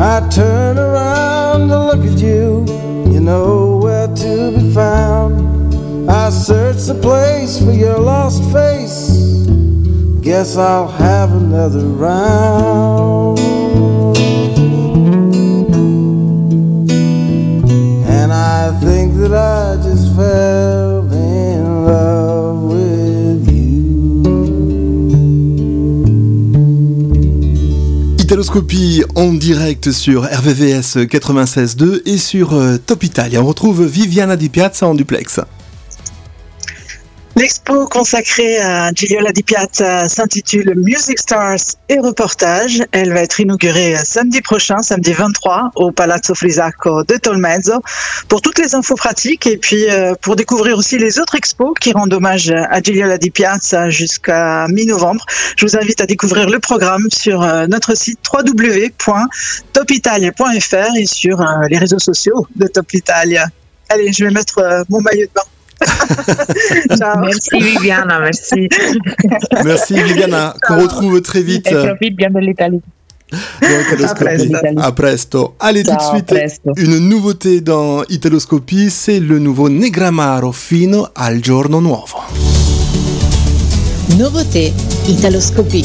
I turn around to look at you, you know where to be found. I search the place for your lost face. Guess I'll have another round. And I think that I just fell Italoscopie en direct sur RVVS 96.2 et sur euh, Top Italia. On retrouve Viviana Di Piazza en duplex. L'expo consacrée à Gigliola Di Piazza s'intitule Music Stars et reportages. Elle va être inaugurée samedi prochain, samedi 23, au Palazzo Frisacco de Tolmezzo. Pour toutes les infos pratiques et puis euh, pour découvrir aussi les autres expos qui rendent hommage à Gigliola Di Piazza jusqu'à mi-novembre, je vous invite à découvrir le programme sur euh, notre site www.topitalia.fr et sur euh, les réseaux sociaux de Top Italia. Allez, je vais mettre euh, mon maillot de bain. Ciao. Merci Viviana, merci. Merci Viviana, qu'on retrouve très vite. E profite bien de l'Italie. À presto. Allez, tout de suite, presto. une nouveauté dans Italoscopie, c'est le nouveau Negramaro fino al giorno nuovo. Nouveauté Italoscopie.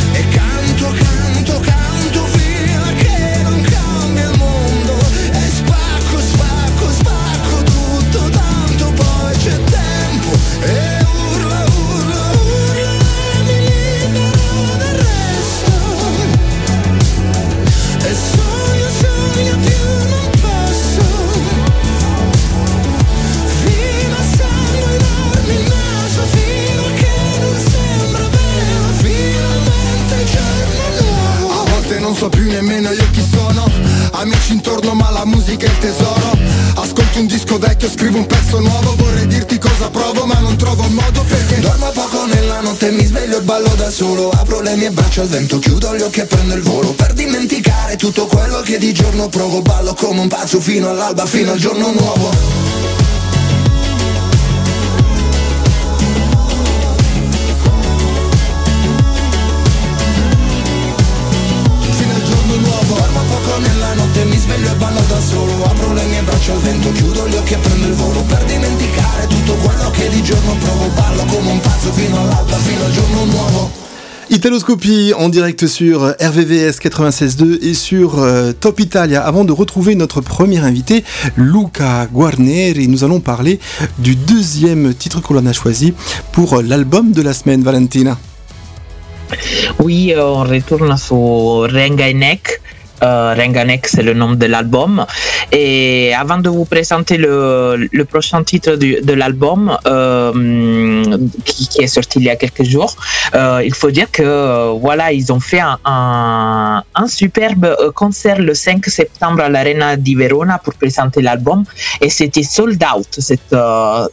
notte, mi sveglio e ballo da solo Apro le mie braccia al vento, chiudo gli occhi e prendo il volo. Per dimenticare tutto quello che di giorno provo Ballo come un pazzo fino all'alba, fino al giorno nuovo Italoscopie en direct sur RVVS 96.2 et sur euh, Top Italia. Avant de retrouver notre premier invité, Luca Guarneri, nous allons parler du deuxième titre que l'on a choisi pour l'album de la semaine, Valentina. Oui, on retourne sur Renga Neck. Euh, Renganek, c'est le nom de l'album. Et avant de vous présenter le, le prochain titre de l'album, euh, qui, qui, est sorti il y a quelques jours, euh, il faut dire que voilà, ils ont fait un, un, un, superbe concert le 5 septembre à l'Arena di Verona pour présenter l'album. Et c'était sold out cette,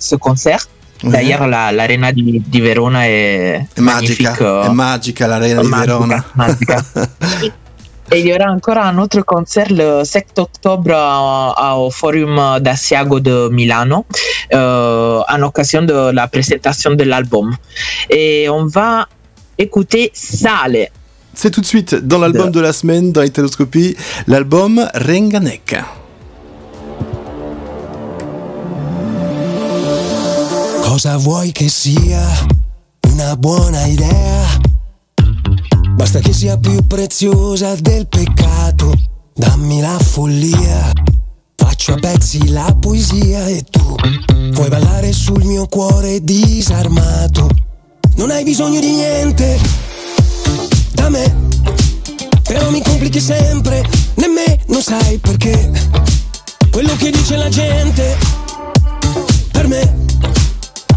ce concert. D'ailleurs, la, l'arena di, di, Verona è, è magica, è magica l'arena di Verona. Magica. Et il y aura encore un autre concert le 7 octobre au Forum d'Asiago de Milano euh, en occasion de la présentation de l'album. Et on va écouter Sale. C'est tout de suite dans l'album de, de la semaine dans Italoscopie, l'album Renganek. Cosa vuoi che sia una buona idea? Basta che sia più preziosa del peccato, dammi la follia. Faccio a pezzi la poesia e tu puoi ballare sul mio cuore disarmato. Non hai bisogno di niente da me, però mi complichi sempre, nemmeno sai perché. Quello che dice la gente per me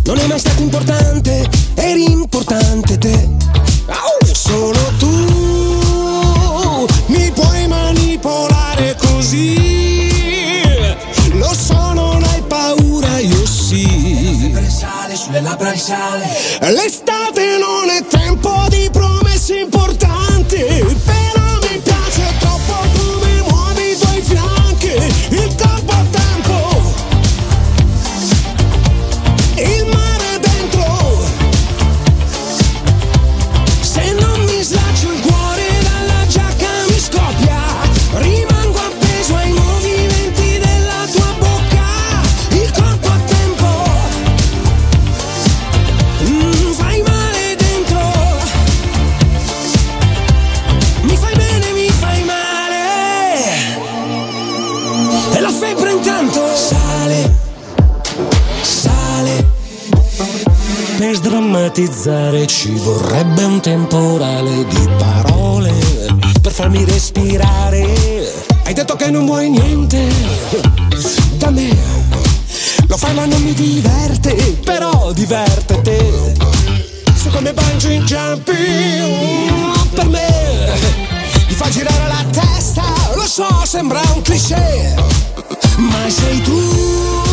non è mai stato importante, eri importante te Labbra sale. L'estate non è tempo di promesse sdrammatizzare ci vorrebbe un temporale di parole per farmi respirare. Hai detto che non vuoi niente da me. Lo fai ma non mi diverte, però diverte te. Su come bungee jumping per me. Mi fa girare la testa, lo so, sembra un cliché. Ma sei tu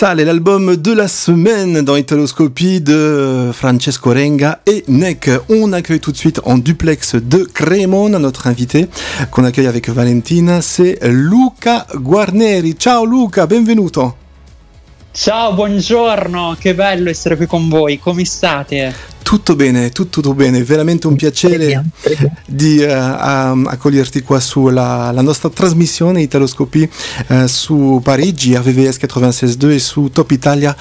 Sale, l'album de la semaine dans Italoscopie de Francesco Renga et Neck. On accueille tout de suite en duplex de Cremona notre invité qu'on accueille avec Valentina, c'est Luca Guarneri. Ciao Luca, benvenuto. Ciao, buongiorno, che bello essere qui con voi, come state? Tutto bene, tutto, tutto bene, veramente un piacere di uh, accoglierti qua sulla la nostra trasmissione Italoscopie uh, su Parigi, RVVS 96.2 e su Top Italia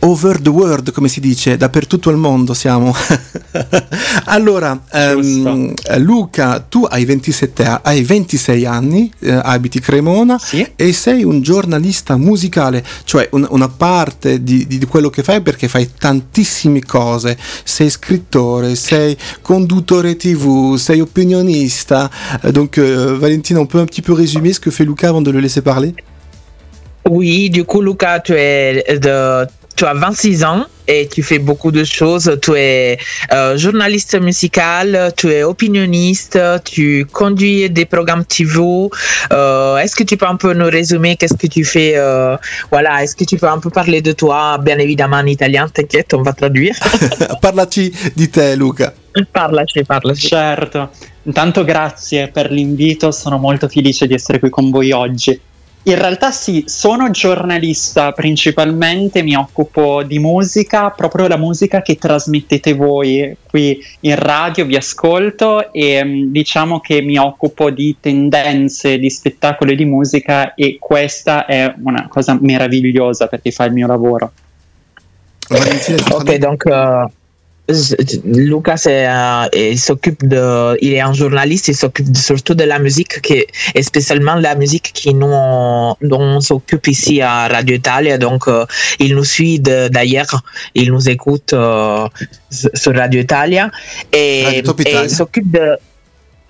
over the world, come si dice, dappertutto il mondo siamo. allora, um, Luca, tu hai, 27, hai 26 anni, eh, abiti Cremona sì. e sei un giornalista musicale, cioè un, una parte di, di, quello che fai perché fai tantissime cose, sei scrittore, sei conduttore tv, sei opinionista. Donc, euh, Valentina, on peut un petit peu résumer ce que fait Luca avant de le laisser parler Oui, du coup, Luca, tu es de tu as 26 ans et tu fais beaucoup de choses. Tu es euh, journaliste musical, tu es opinionniste, tu conduis des programmes TV. Euh, est-ce que tu peux un peu nous résumer qu'est-ce que tu fais euh, Voilà, est-ce que tu peux un peu parler de toi, bien évidemment en italien, t'inquiète, on va traduire. Parlaci di te, Luca. Parlaci, parlaci. Certo. Intanto grazie per l'invito, sono molto felice di essere qui con voi oggi. In realtà sì, sono giornalista principalmente, mi occupo di musica, proprio la musica che trasmettete voi qui in radio, vi ascolto e mm, diciamo che mi occupo di tendenze di spettacolo e di musica e questa è una cosa meravigliosa perché fa il mio lavoro. Ok, donc uh, Lucas euh, il s'occupe de, il est un journaliste, il s'occupe surtout de la musique qui, et spécialement la musique qui nous, dont on s'occupe ici à Radio Italia. Donc, euh, il nous suit d'ailleurs, il nous écoute euh, sur Radio Italia et, Radio Top Italia. et il s'occupe de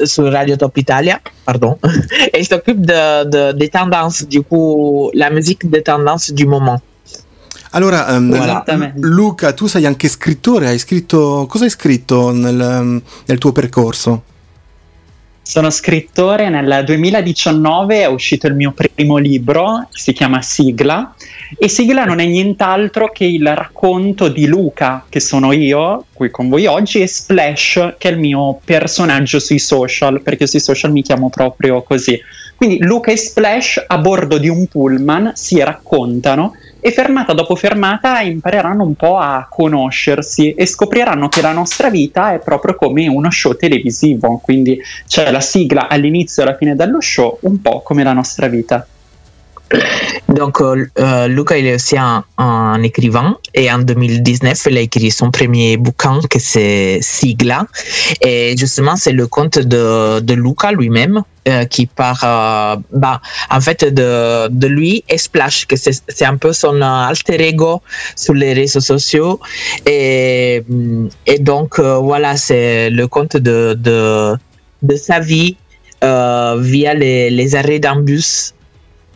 sur Radio Top Italia, pardon, et il s'occupe de, de, des tendances, du coup, la musique des tendances du moment. Allora, um, Luca, tu sei anche scrittore, hai scritto, cosa hai scritto nel, nel tuo percorso? Sono scrittore, nel 2019 è uscito il mio primo libro, si chiama Sigla, e Sigla non è nient'altro che il racconto di Luca, che sono io, qui con voi oggi, e Splash, che è il mio personaggio sui social, perché sui social mi chiamo proprio così. Quindi Luca e Splash a bordo di un pullman si raccontano e fermata dopo fermata impareranno un po' a conoscersi e scopriranno che la nostra vita è proprio come uno show televisivo, quindi c'è la sigla all'inizio e alla fine dello show, un po' come la nostra vita. Donc, euh, Luca, il est aussi un, écrivain et en 2019, il a écrit son premier bouquin que c'est Sigla. Et justement, c'est le conte de, de Luca lui-même euh, qui part, euh, bah, en fait, de, de lui et Splash, que c'est un peu son alter ego sur les réseaux sociaux. Et, et donc, euh, voilà, c'est le conte de, de, de sa vie via les arrêts d'un bus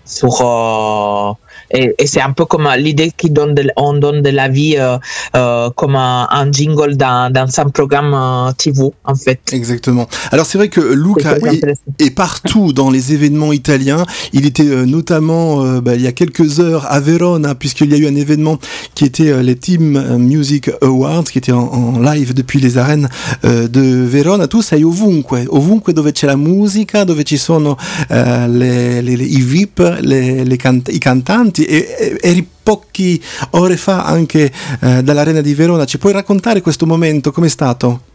そうか et, et c'est un peu comme l'idée qu'on donne, de, on donne de la vie euh, euh, comme un, un, jingle dans, dans un programme euh, TV en fait. Exactement. Alors c'est vrai que Luca est, est, partout dans les événements italiens. Il était notamment bah, il y a quelques heures à Verona puisqu'il y a eu un événement qui était les Team Music Awards qui était en, en live depuis les arènes de Verona. Tu sei ovunque, ovunque dove c'è la musica, dove ci sono le, le, le, i VIP, le, le can i cantanti eri pochi ore fa anche eh, dall'Arena di Verona. Ci puoi raccontare questo momento? Com'è stato?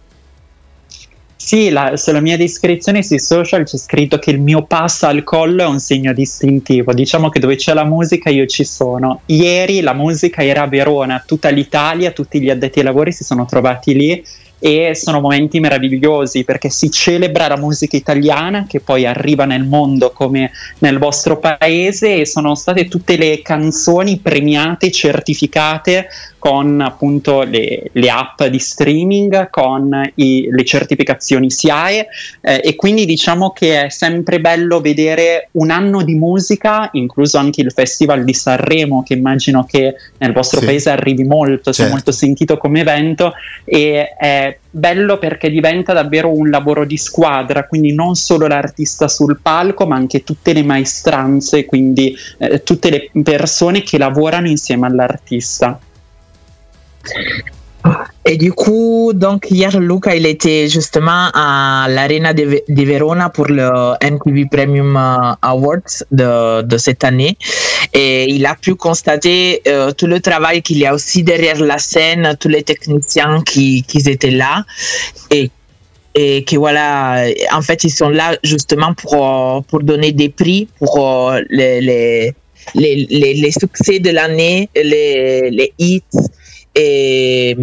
Sì, la, sulla mia descrizione sui social c'è scritto che il mio passo al collo è un segno distintivo. Diciamo che dove c'è la musica io ci sono. Ieri la musica era a Verona, tutta l'Italia, tutti gli addetti ai lavori si sono trovati lì e sono momenti meravigliosi perché si celebra la musica italiana che poi arriva nel mondo come nel vostro paese e sono state tutte le canzoni premiate, certificate con appunto le, le app di streaming, con i, le certificazioni SIAE eh, e quindi diciamo che è sempre bello vedere un anno di musica, incluso anche il Festival di Sanremo che immagino che nel vostro sì. paese arrivi molto, sia certo. molto sentito come evento e è bello perché diventa davvero un lavoro di squadra, quindi non solo l'artista sul palco, ma anche tutte le maestranze, quindi eh, tutte le persone che lavorano insieme all'artista. Et du coup, donc hier, Luca, il était justement à l'Arena de, Verona pour le MTV Premium euh, Awards de, cette année. Et il a pu constater euh, tout le travail qu'il y a aussi derrière la scène, tous les techniciens qui, étaient là. Et et que voilà, en fait, ils sont là justement pour, pour donner des prix pour euh, les, les, les, les, succès de l'année, les, les hits, et,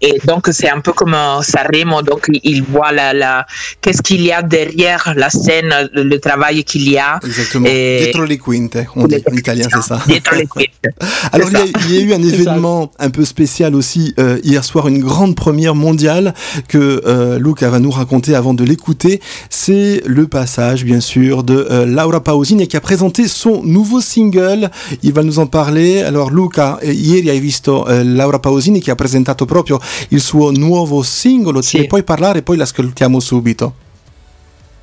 et, donc c'est un peu comme Sanremo, donc il voit la, la qu'est-ce qu'il y a derrière la scène, le, le travail qu'il y a. Exactement. Et... Dietro le quinte, on dit en italien, c'est ça. Dietro le quinte. Alors il y, a, il y, a, eu un événement un peu spécial aussi euh, hier soir, une grande première mondiale que euh, Luca va nous raconter avant de l'écouter. C'est le passage, bien sûr, de euh, Laura Pausini qui a présenté son nouveau single. Il va nous en parler. Alors Luca, ieri hai visto Laura Pausini che ha presentato proprio il suo nuovo singolo. Ce ne puoi parlare? Poi l'ascoltiamo subito.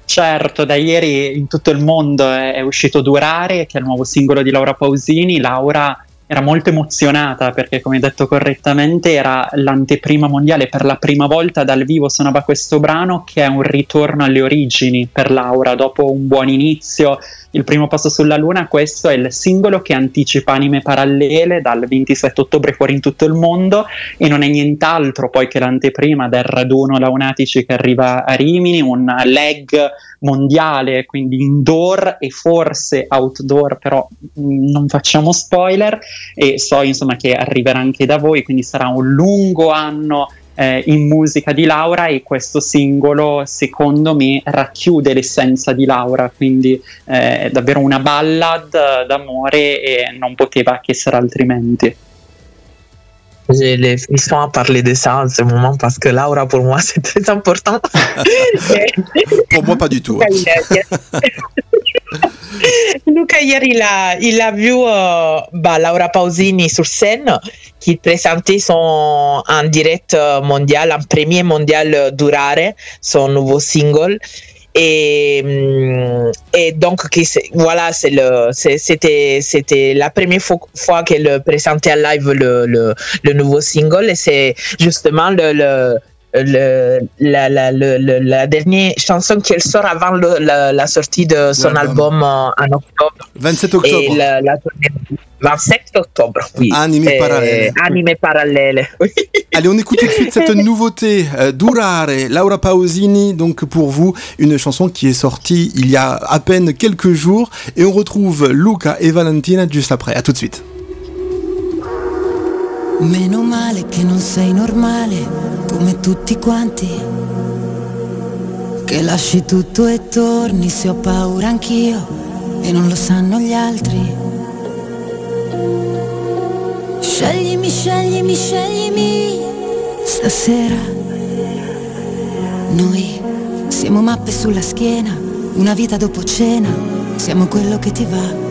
Certo, da ieri in tutto il mondo è, è uscito Durare, che è il nuovo singolo di Laura Pausini. Laura era molto emozionata perché, come detto correttamente, era l'anteprima mondiale. Per la prima volta dal vivo suonava questo brano che è un ritorno alle origini per Laura. Dopo un buon inizio, il primo passo sulla luna, questo è il singolo che anticipa Anime Parallele dal 27 ottobre fuori in tutto il mondo e non è nient'altro poi che l'anteprima del raduno Launatici che arriva a Rimini, un leg mondiale, quindi indoor e forse outdoor, però mh, non facciamo spoiler e so insomma che arriverà anche da voi, quindi sarà un lungo anno eh, in musica di Laura e questo singolo secondo me racchiude l'essenza di Laura, quindi eh, è davvero una ballad d'amore e non poteva che essere altrimenti. J'ai les frissons à parler de ça en ce moment parce que Laura, pour moi, c'est très important. pour moi, pas du tout. Luca ieri il a, il a vu uh, bah, Laura Pausini sur scène qui présentait son en direct mondial, en premier mondial Durare, son nouveau single. Et, et donc voilà c'était la première fois qu'elle présentait en live le, le, nouveau single et c'est justement le le, la, la, le, la, dernière chanson qu'elle sort avant le, la, sortie de son album en octobre. 27 octobre. Et la, 27 octobre, oui. Anime parallèle. Anime parallèle. Oui. Allez, on écoute tout de suite cette nouveauté, euh, Durare, Laura Pausini, donc pour vous, une chanson qui est sortie il y a à peine quelques jours. Et on retrouve Luca et Valentina juste après. À tout de suite. Meno male che non sei normale come tutti quanti. Che lasci tutto e torni se ho paura anch'io e non lo sanno gli altri. Sceglimi, sceglimi, sceglimi stasera. Noi siamo mappe sulla schiena, una vita dopo cena, siamo quello che ti va.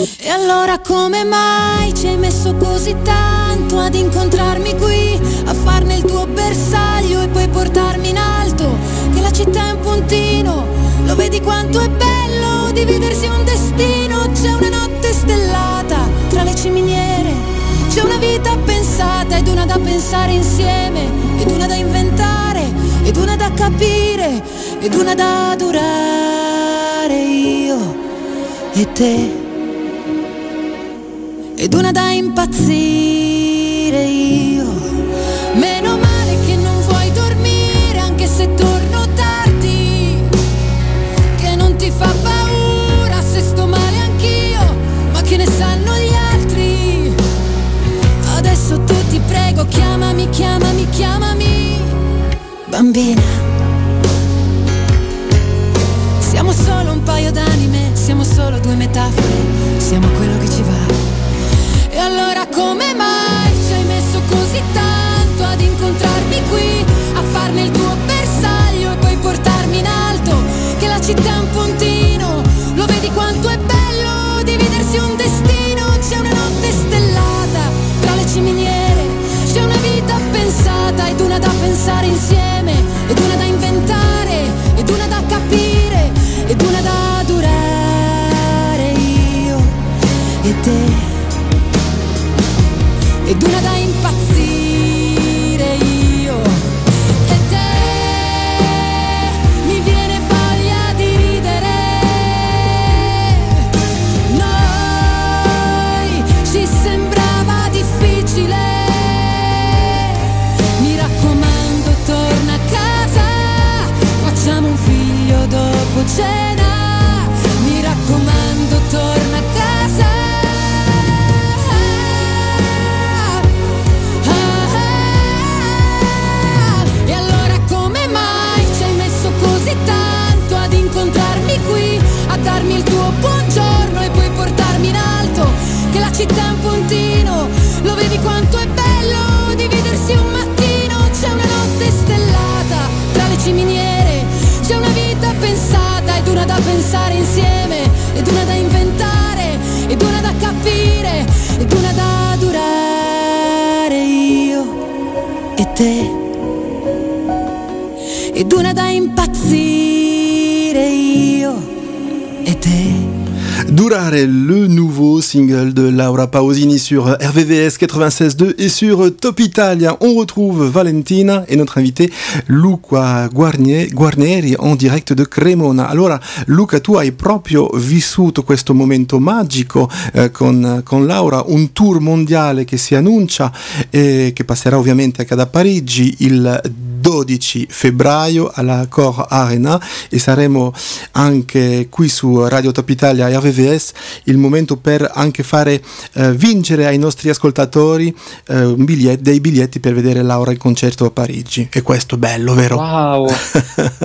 E allora come mai ci hai messo così tanto ad incontrarmi qui, a farne il tuo bersaglio e poi portarmi in alto, che la città è un puntino, lo vedi quanto è bello dividersi un destino, c'è una notte stellata tra le ciminiere, c'è una vita pensata ed una da pensare insieme, ed una da inventare, ed una da capire, ed una da durare io e te ed una da impazzire io. Meno male che non vuoi dormire anche se torno tardi, che non ti fa paura se sto male anch'io, ma che ne sanno gli altri. Adesso tu ti prego, chiamami, chiamami, chiamami, bambina. Siamo solo un paio d'anime, siamo solo due metafore, siamo quello che ci va. Come mai ci hai messo così tanto ad incontrarmi qui, a farne il tuo bersaglio e poi portarmi in alto? Che la città è un puntino, lo vedi quanto è bello dividersi un destino? C'è una notte stellata tra le ciminiere, c'è una vita pensata ed una da pensare insieme, Do not die. Città un puntino, lo vedi quanto è bello dividersi un mattino, c'è una notte stellata tra le ciminiere, c'è una vita pensata ed una da pensare insieme, ed una da inventare, ed una da capire, ed una da durare. Io e te ed una da impazzire. Io e te. Durare, le nouveau single de Laura Pausini sur RVVS 96.2 et sur Top Italia. On retrouve Valentina et notre invité Luca Guarnie- Guarneri en direct de Cremona. Allora, Luca, tu hai proprio vissuto questo momento magico eh, con, Laura, un tour mondiale che si annuncia e che passerà ovviamente anche da Parigi 12 febbraio alla Cor Arena e saremo anche qui su Radio Top Italia e RVVS il momento per anche fare eh, vincere ai nostri ascoltatori eh, un biglietto- dei biglietti per vedere Laura in concerto a Parigi e questo è bello vero? Wow!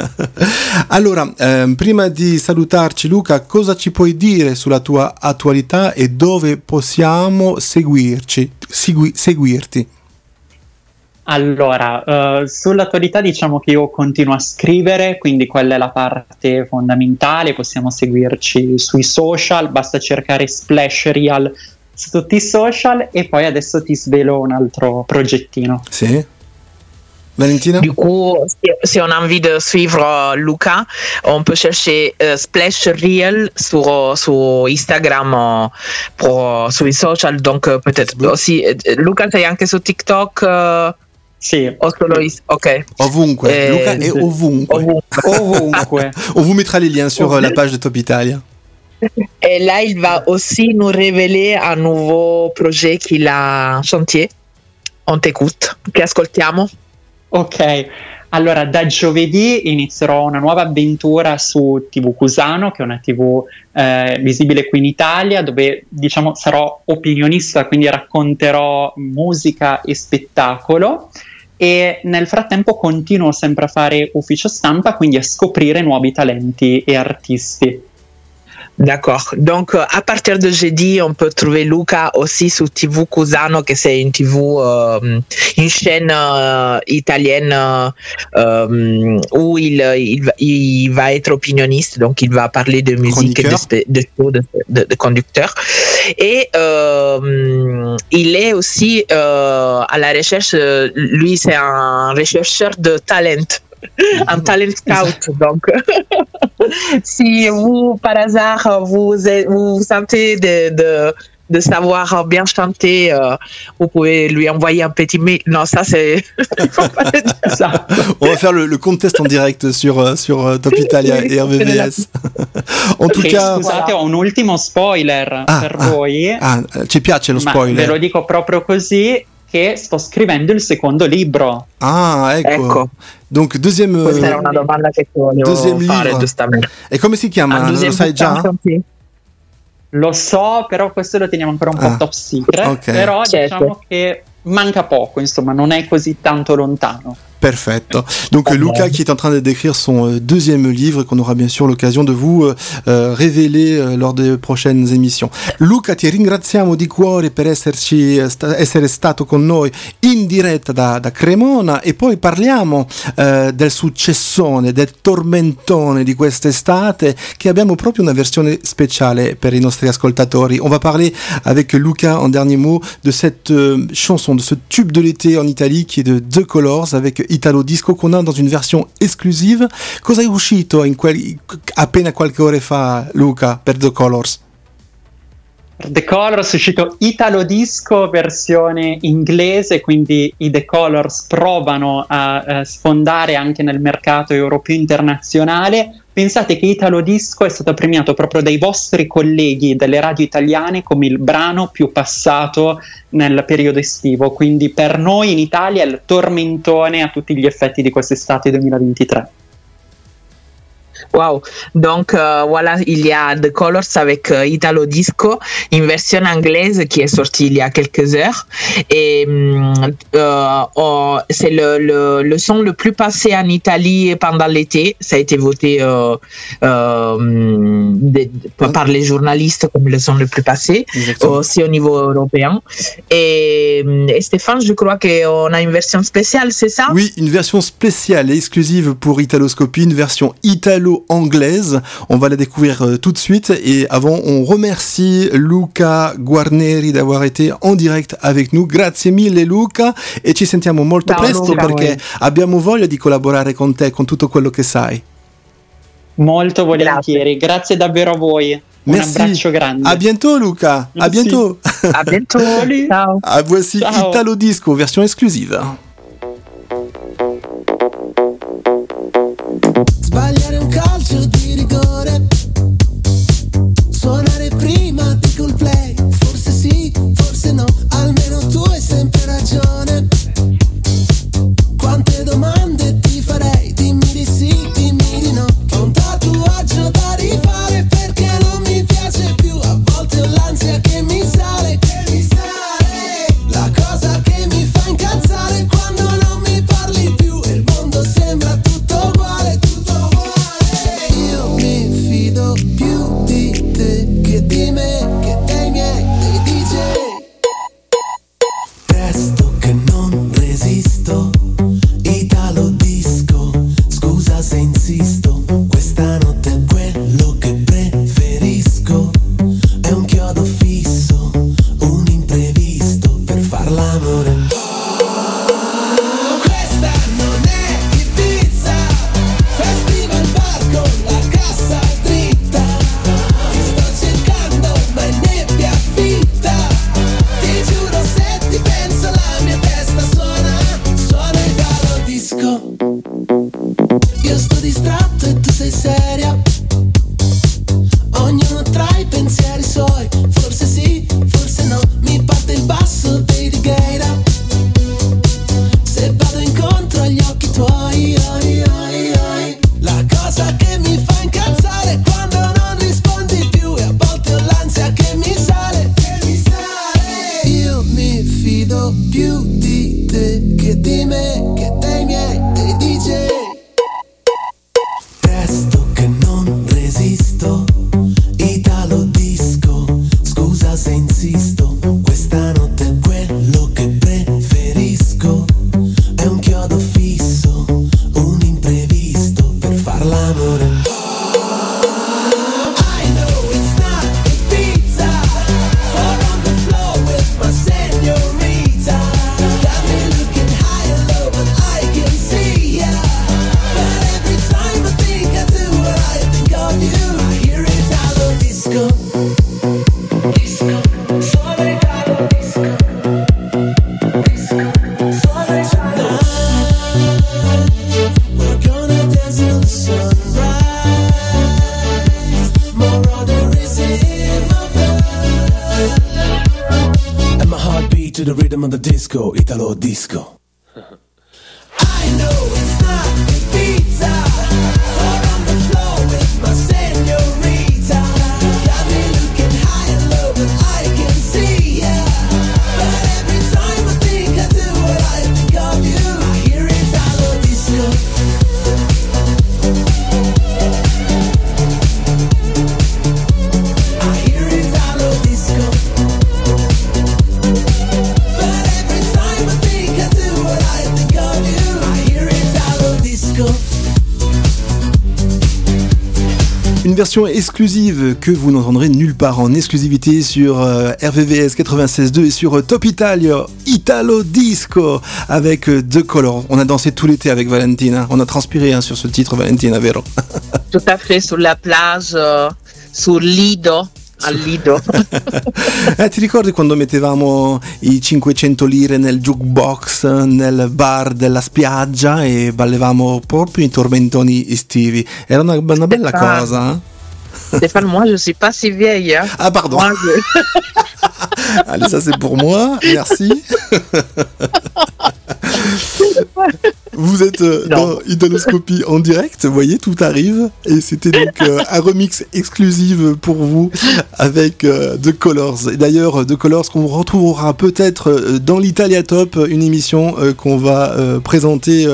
allora ehm, prima di salutarci Luca cosa ci puoi dire sulla tua attualità e dove possiamo seguirci segui- seguirti? Allora, eh, sull'attualità diciamo che io continuo a scrivere, quindi quella è la parte fondamentale, possiamo seguirci sui social, basta cercare Splash Real su tutti i social e poi adesso ti svelo un altro progettino. Sì. Valentina Du coup, si, on a envie de suivre euh, Luca, on peut chercher euh, Splash Real sur, sur Instagram, euh, pour, sur les social. Donc, euh, peut-être aussi. euh, Luca, sei anche su TikTok? euh, Sì. O solo is- ok. Ovunque, Eh, Luca è sì. ovunque. Ovunque. On vous mettra les liens sur euh, la page de Top Italia. Et là, il va aussi nous révéler un nouveau projet qu'il a chantier. On t'écoute. Che ascoltiamo? Ok, allora da giovedì inizierò una nuova avventura su TV Cusano, che è una TV eh, visibile qui in Italia, dove diciamo sarò opinionista, quindi racconterò musica e spettacolo. E nel frattempo continuo sempre a fare ufficio stampa, quindi a scoprire nuovi talenti e artisti. D'accord. Donc, euh, à partir de jeudi, on peut trouver Luca aussi sur TV Cusano, que c'est une TV, euh, une chaîne euh, italienne euh, euh, où il, il, va- il va être opinioniste, donc il va parler de musique, et de, de, show, de, de, de conducteur. Et euh, il est aussi euh, à la recherche, lui c'est un rechercheur de talent, un talent scout. Donc, si vous, par hasard, vous vous, vous sentez de, de, de savoir bien chanter, euh, vous pouvez lui envoyer un petit mail. Non, ça c'est. Ça. On va faire le, le contest en direct sur, euh, sur euh, Top Italia et RVVS. en tout cas, scusate, ho un ultimo spoiler Ah, per ah. voi. ah, ci piace lo Ma ve lo spoiler. dico proprio così che sto scrivendo il secondo libro. Ah, ecco. Ecco. Donc, deuxième. Questa era una domanda che ti volevo fare livre. giustamente. e come si chiama? Un Lo sai già? chantier. Lo so, però questo lo teniamo ancora un po' Ah, top secret. ok. Però Certo. diciamo che manca poco, insomma, non è così tanto lontano. Perfetto. Donc Ah, Luca qui est en train de décrire son euh, deuxième livre qu'on aura bien sûr l'occasion de vous euh, euh, révéler lors des prochaines émissions. Luca, ti ringraziamo di cuore per esserci, eh, essere stato con noi in diretta da, da Cremona e poi parliamo eh, del successone, del tormentone di quest'estate che abbiamo proprio una versione spéciale per i nostri ascoltatori. On va parler avec Luca en dernier mot de cette euh, chanson, de ce tube de l'été en Italie qui est de The Colors avec Italo Disco con dans une version esclusive. Cosa è uscito in quel, appena qualche ora fa, Luca, per The Colors? The Colors è uscito Italo Disco versione inglese, quindi i The Colors provano a, a sfondare anche nel mercato europeo internazionale. Pensate che Italo Disco è stato premiato proprio dai vostri colleghi delle radio italiane come il brano più passato nel periodo estivo, quindi per noi in Italia è il tormentone a tutti gli effetti di quest'estate 2023. Wow, donc euh, voilà, il y a The Colors avec euh, Italo Disco, une version anglaise qui est sortie il y a quelques heures. Et euh, oh, c'est le, le, le, son le plus passé en Italie pendant l'été. Ça a été voté de, de, par les journalistes comme le son le plus passé, aussi au niveau européen. Et, et Stéphane, je crois qu'on a une version spéciale, c'est ça? Oui, une version spéciale et exclusive pour Italoscopie, une version Italo anglaise. On va la découvrir euh, tout de suite. Et avant, on remercie Luca Guarneri d'avoir été en direct avec nous. Grazie mille Luca e ci sentiamo molto Ciao, presto Luca, perché voi. abbiamo voglia di collaborare con te, con tutto quello che sai. Molto volentieri, grazie, grazie davvero a voi. Un Merci. abbraccio grande. À bientôt Luca. À Merci. bientôt. À bientôt. Ciao. Ah, voici Ciao. Italo Disco, version exclusive. Sbagliare Une version exclusive que vous n'entendrez nulle part en exclusivité sur euh, RVVS 96.2 et sur euh, Top Italia, Italo Disco avec euh, The Color. On a dansé tout l'été avec Valentina. On a transpiré hein, sur ce titre, Valentina, vero? Tout à fait, sur la plage, sur Lido, al Lido. Eh, ti ricordi quando mettevamo i 500 lire nel jukebox nel bar della spiaggia e ballevamo proprio i tormentoni estivi? Era una, una bella Stefano. cosa. eh? Stéphane, moi, je suis pas si vieille. hein. Ah, pardon. Moi, je- Allez, ça c'est pour moi, merci. Vous êtes euh, dans Italoscopie en direct, vous voyez, tout arrive. Et c'était donc euh, un remix exclusif pour vous avec euh, The Colors. Et d'ailleurs, The Colors qu'on retrouvera peut-être dans l'Italia Top, une émission qu'on va présenter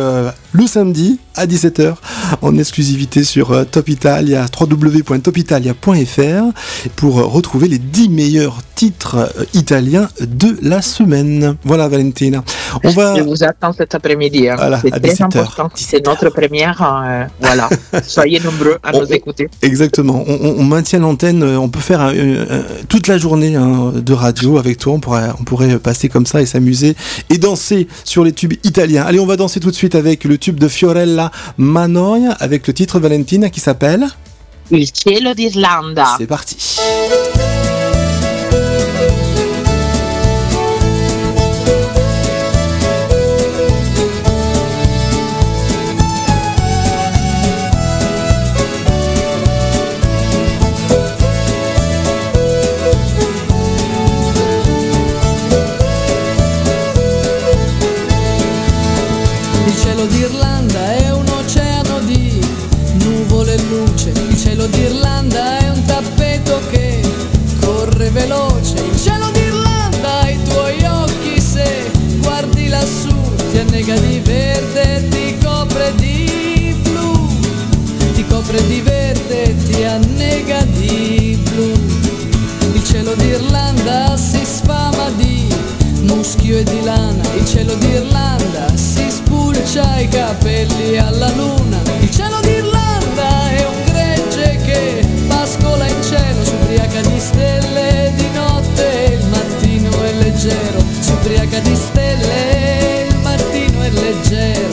le samedi à 17h en exclusivité sur euh, Top Italia, www.topitalia.fr pour euh, retrouver les 10 meilleurs titres euh, italiens de la semaine. Voilà Valentina. On va Je vous attends cet après-midi. hein. Voilà, c'est très 17 heures. important. C'est notre première. euh, voilà. Soyez nombreux à nous écouter. Exactement. On, on- on maintient l'antenne. On peut faire un- un- un- toute la journée hein, de radio avec toi. On pourrait, on pourrait passer comme ça et s'amuser et danser sur les tubes italiens. Allez, on va danser tout de suite avec le tube de Fiorella Manoia avec le titre Valentina qui s'appelle. Il cielo d'Irlanda. C'est parti. Copre di verde, ti annega di blu. Il cielo d'Irlanda si sfama di muschio e di lana. Il cielo d'Irlanda si spulcia i capelli alla luna. Il cielo d'Irlanda è un gregge che pascola in cielo, si ubriaca di stelle di notte il mattino è leggero. Si ubriaca di stelle il mattino è leggero.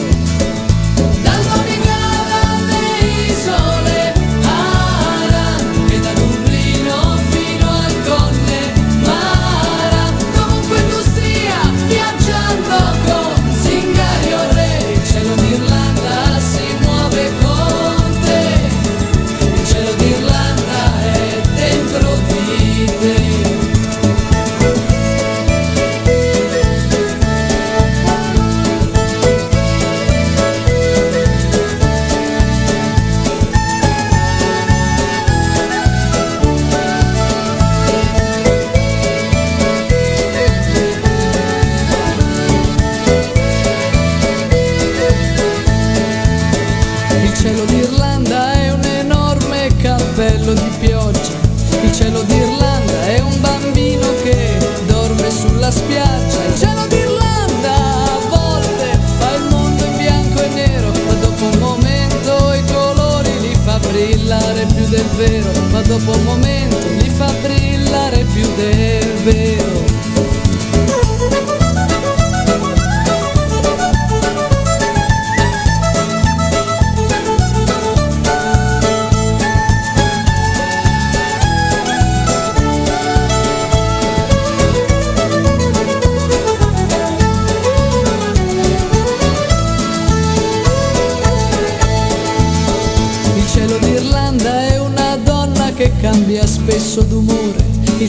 Del vero. Ma dopo un momento li fa brillare più del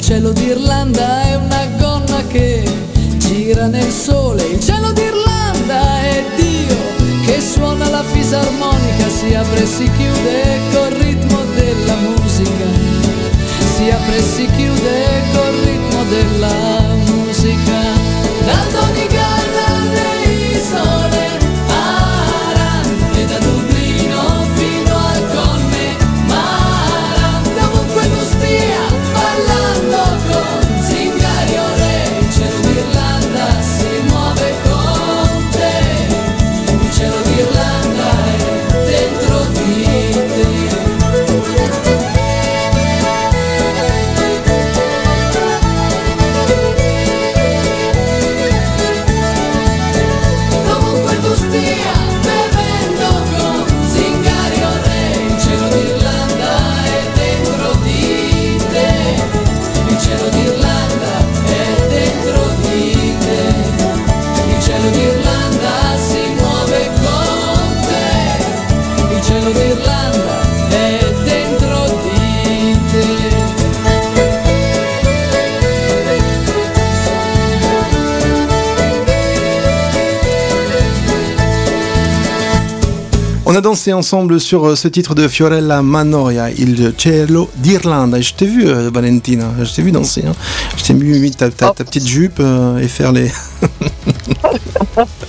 Il cielo d'Irlanda è una gonna che gira nel sole. Il cielo d'Irlanda è Dio che suona la fisarmonica, si apre e si chiude col ritmo della musica. Si apre e si chiude col a dansé ensemble sur euh, ce titre de Fiorella Manoia, Il cielo d'Irlande. Je t'ai vu, euh, Valentina, je t'ai vu danser. Hein. Je t'ai vu mis ta, ta, ta petite jupe euh, et faire les.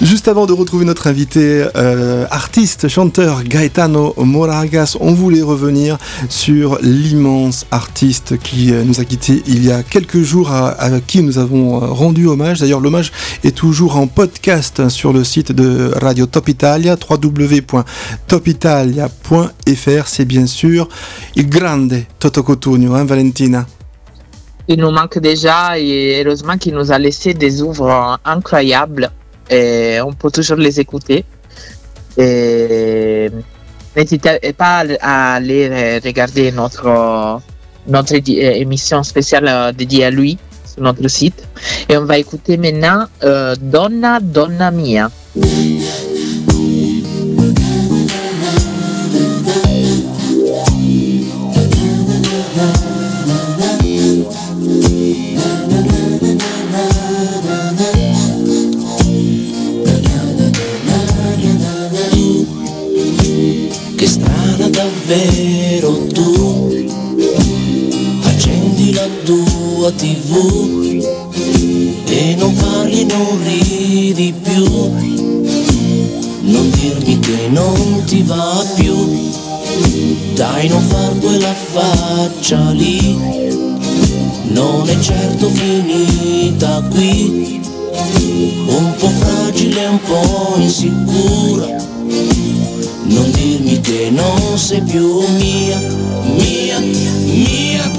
Juste avant de retrouver notre invité euh, artiste, chanteur Gaetano Moragas, on voulait revenir sur l'immense artiste qui euh, nous a quittés il y a quelques jours, à, qui nous avons euh, rendu hommage. D'ailleurs, l'hommage est toujours en podcast sur le site de Radio Top Italia, www.topitalia.fr. C'est bien sûr il grande Toto Cotugno, hein, Valentina Il nous manque déjà et heureusement qu'il nous a laissé des œuvres incroyables on peut toujours les écouter. N'hésitez pas à aller regarder notre, notre euh, émission spéciale euh, dédiée à lui sur notre site. Et on va écouter maintenant euh, Donna Donna Mia. Davvero tu. Accendi la tua tv E non parli non ridi più. Non dirmi che non ti va più. Dai non far quella faccia lì. Non è certo finita qui. Un po' fragile, un po' insicura non dirmi che non sei più mia, mia, mia,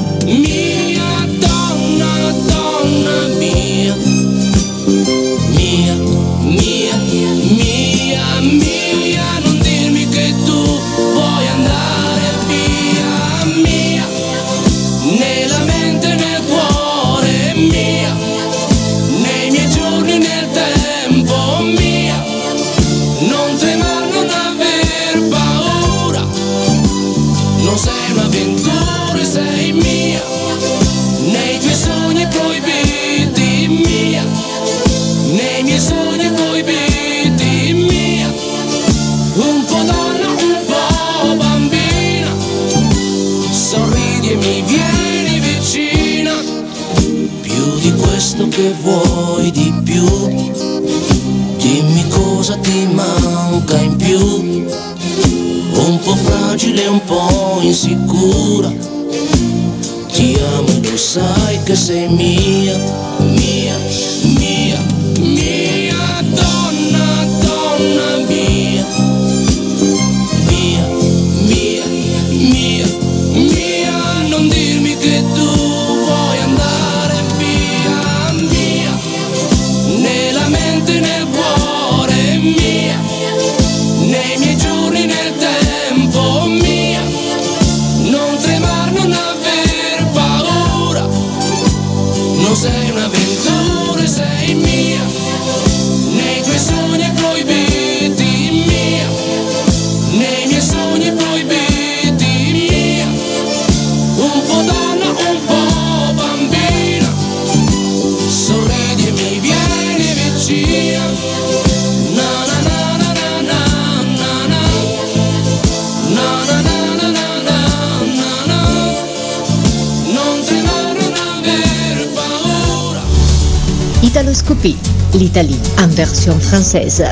di questo che vuoi di più. Dimmi cosa ti manca in più. Un po' fragile, un po' insicura. Ti amo e lo sai che sei mia, l'Italie en version française.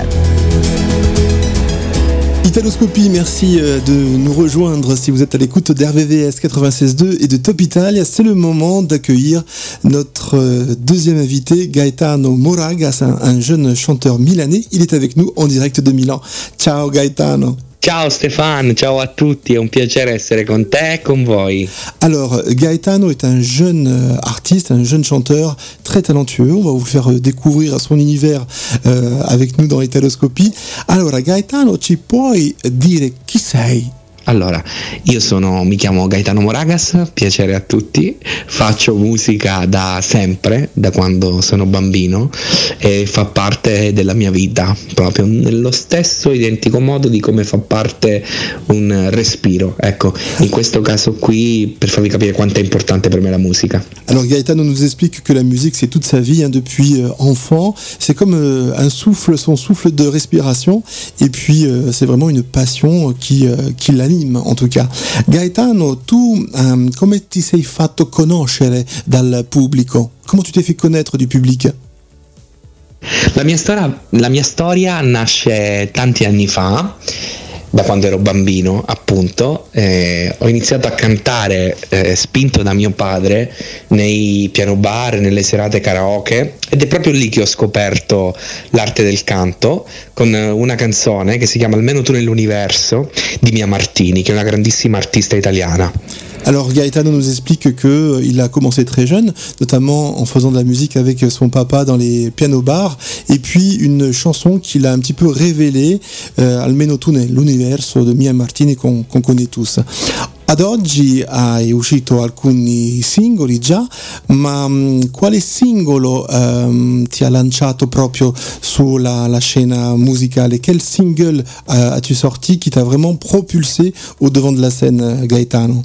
Italoscopie, merci euh, de nous rejoindre si vous êtes à l'écoute d'RVVS 96.2 et de Top Italia. C'est le moment d'accueillir notre euh, deuxième invité, Gaetano Moragas, un, un jeune chanteur milanais. Il est avec nous en direct de Milan. Ciao Gaetano. Ciao Stéphane, ciao a tutti, è un piacere essere con te e con voi. Alors, Gaetano est un jeune euh, artiste, un jeune chanteur très talentueux. On va vous faire euh, découvrir son univers euh, avec nous dans Italoscopie. Allora, Gaetano, ci puoi dire chi sei? Allora, io sono, mi chiamo Gaetano Moragas, piacere a tutti, faccio musica da sempre, da quando sono bambino e fa parte della mia vita, proprio nello stesso identico modo di come fa parte un respiro. Ecco, in questo caso qui per farvi capire quanto è importante per me la musica. Alors Gaetano nous explique que la musique c'est toute sa vie hein, depuis euh, enfant, c'est comme euh, un souffle, son souffle de respiration et puis euh, c'est vraiment une passion qui, euh, qui l'anime en tout cas. Gaetano, tu um, come ti sei fatto conoscere dal pubblico? Comment tu t'es fait connaître du public? La mia, storia, la mia storia nasce tanti anni fa da quando ero bambino, appunto, eh, ho iniziato a cantare eh, spinto da mio padre nei piano bar, nelle serate karaoke ed è proprio lì che ho scoperto l'arte del canto con una canzone che si chiama Almeno tu nell'universo di Mia Martini, che è una grandissima artista italiana. Alors Gaetano nous explique que euh, il a commencé très jeune, notamment en faisant de la musique avec son papa dans les piano bars, et puis une chanson qu'il a un petit peu révélée, euh, Almeno tu l'universo de Mia Martini qu'on connaît tous. Ad oggi hai uscito alcuni singoli già, ma mh, quale singolo ehm, ti ha lanciato proprio sulla la scena musicale? Quel single euh, as-tu sorti qui t'a vraiment propulsé au devant de la scène, Gaetano?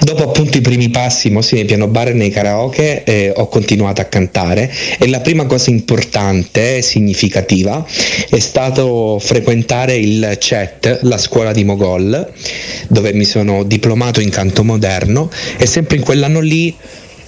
Dopo appunto i primi passi mossi nei piano bar e nei karaoke eh, ho continuato a cantare e la prima cosa importante e significativa è stato frequentare il CET, la scuola di Mogol, dove mi sono diplomato in canto moderno e sempre in quell'anno lì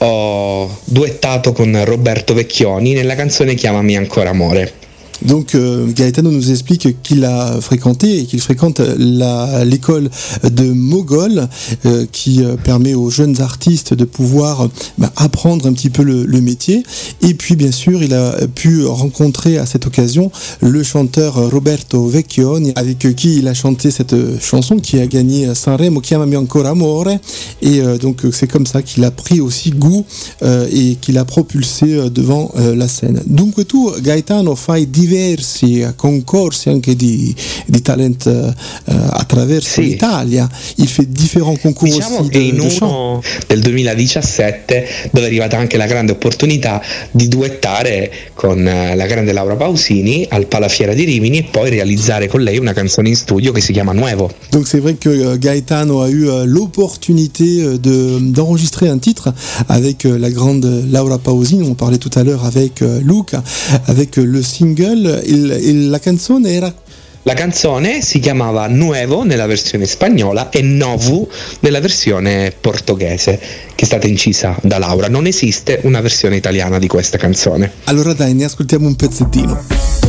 ho duettato con Roberto Vecchioni nella canzone Chiamami ancora amore. Donc euh, Gaetano nous explique qu'il a fréquenté et qu'il fréquente l'école de Mogol euh, qui euh, permet aux jeunes artistes de pouvoir bah, apprendre un petit peu le, métier. Et puis bien sûr il a pu rencontrer à cette occasion le chanteur Roberto Vecchioni avec qui il a chanté cette chanson qui a gagné Sanremo Chiamami ancora amore et donc c'est comme ça qu'il a pris aussi goût et qu'il a propulsé devant la scène. Dunque tu Gaetano fai diversi concorsi anche di, di talent eh, attraverso l'Italia, il fait différents concours Diciamo che de, in de uno del 2017 dove è arrivata anche la grande opportunità di duettare con eh, la grande Laura Pausini al Palafiera di Rimini e poi realizzare con lei una canzone in studio che si chiama Nuevo. Donc c'est vrai que euh, Gaetano a eu euh, l'opportunité euh, de- d'enregistrer un titre avec la grande Laura Pausini, on parlait tout à l'heure avec Luca, avec le single, il, il- la canzone era La canzone si chiamava Nuevo nella versione spagnola e Novu nella versione portoghese che è stata incisa da Laura. Non esiste una versione italiana di questa canzone. Allora dai, ne ascoltiamo un pezzettino.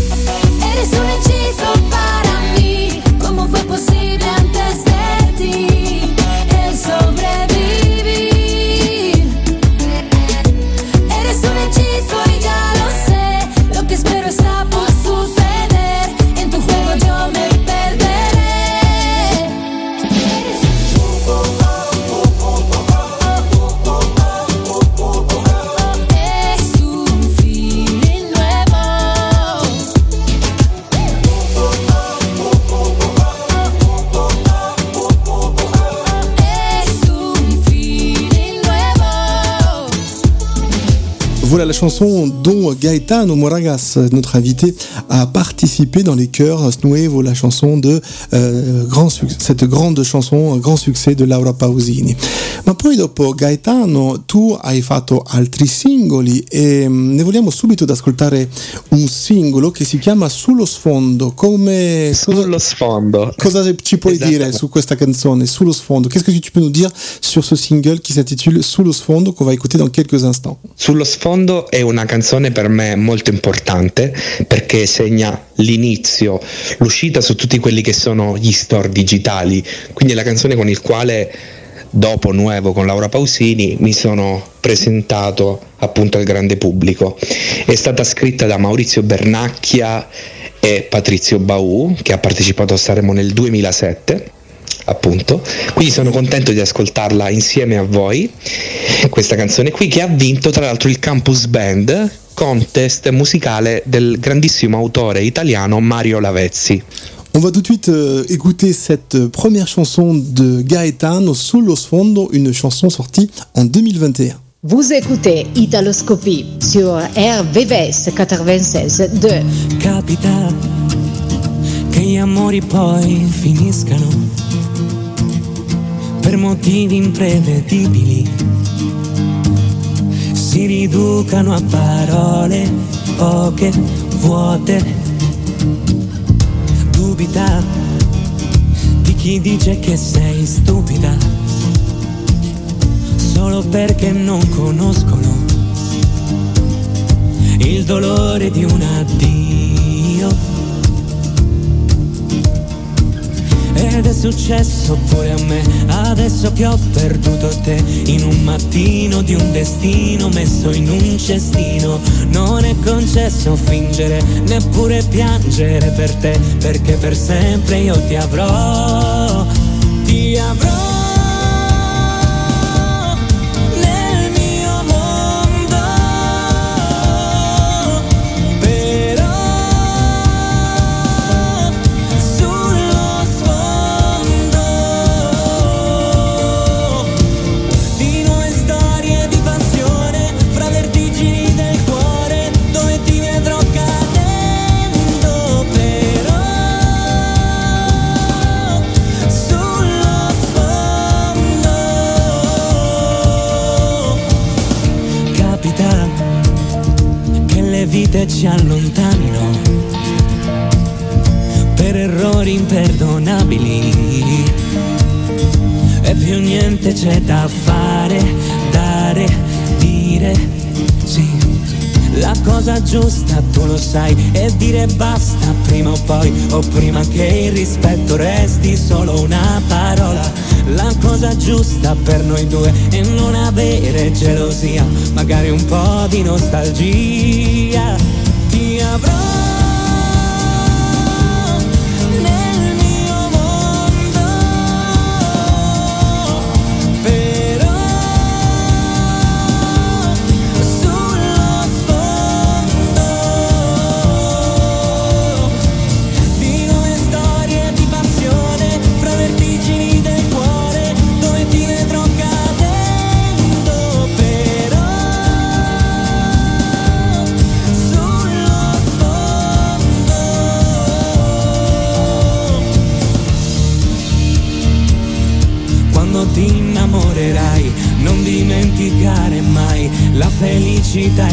Voilà la chanson dont Gaetano Moragas, notre invité, a participé dans les chœurs Nuevo, la chanson de euh, grand cette grande chanson, un grand succès de Laura Pausini. Ma poi dopo Gaetano tu hai fatto altri singoli e ne vogliamo subito ad ascoltare un singolo che si chiama Sullo sfondo. Come Sullo sfondo. Cosa ci puoi dire su questa canzone, Sullo sfondo? Qu'est-ce que tu peux nous dire sur ce single qui s'intitule Sullo sfondo qu'on va écouter dans quelques instants? Sullo sfondo è una canzone per me molto importante perché segna l'inizio, l'uscita su tutti quelli che sono gli store digitali, quindi è la canzone con il quale dopo Nuevo con Laura Pausini mi sono presentato appunto al grande pubblico. È stata scritta da Maurizio Bernacchia e Patrizio Baù che ha partecipato a Sanremo nel 2007 appunto quindi sono contento di ascoltarla insieme a voi questa canzone qui che ha vinto tra l'altro il Campus Band contest musicale del grandissimo autore italiano Mario Lavezzi On va tout de suite euh, écouter cette première chanson de Gaetano, Solo Sfondo, une chanson sortie en 2021. Vous écoutez Italoscopie sur RVVS 96.2. Capita che gli amori poi finiscano per motivi imprevedibili, si riducano a parole poche, vuote. Dubita di chi dice che sei stupida, solo perché non conoscono il dolore di un addio. Ed è successo pure a me, adesso che ho perduto te, in un mattino di un destino messo in un cestino. Non è concesso fingere, neppure piangere per te, perché per sempre io ti avrò, ti avrò. Vite ci allontanino per errori imperdonabili e più niente c'è da fare, dare, dire, sì. La cosa giusta tu lo sai e dire basta prima o poi o prima che il rispetto resti solo una parola. La cosa giusta per noi due è non avere gelosia, magari un po' di nostalgia. Ti avrò te dar.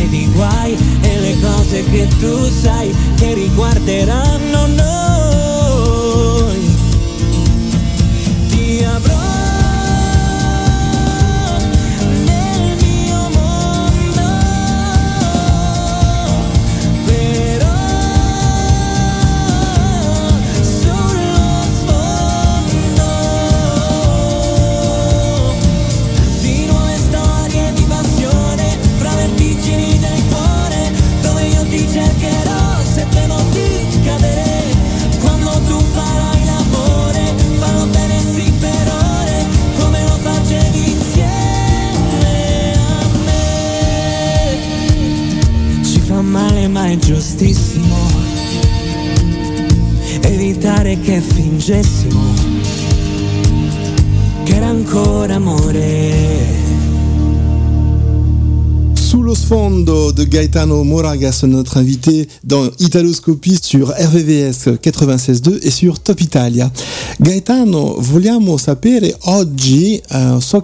Gaetano Moragas, notre invité dans Italoscopie sur RVVS 96.2 e sur Top Italia. Gaetano, vogliamo sapere oggi, eh, so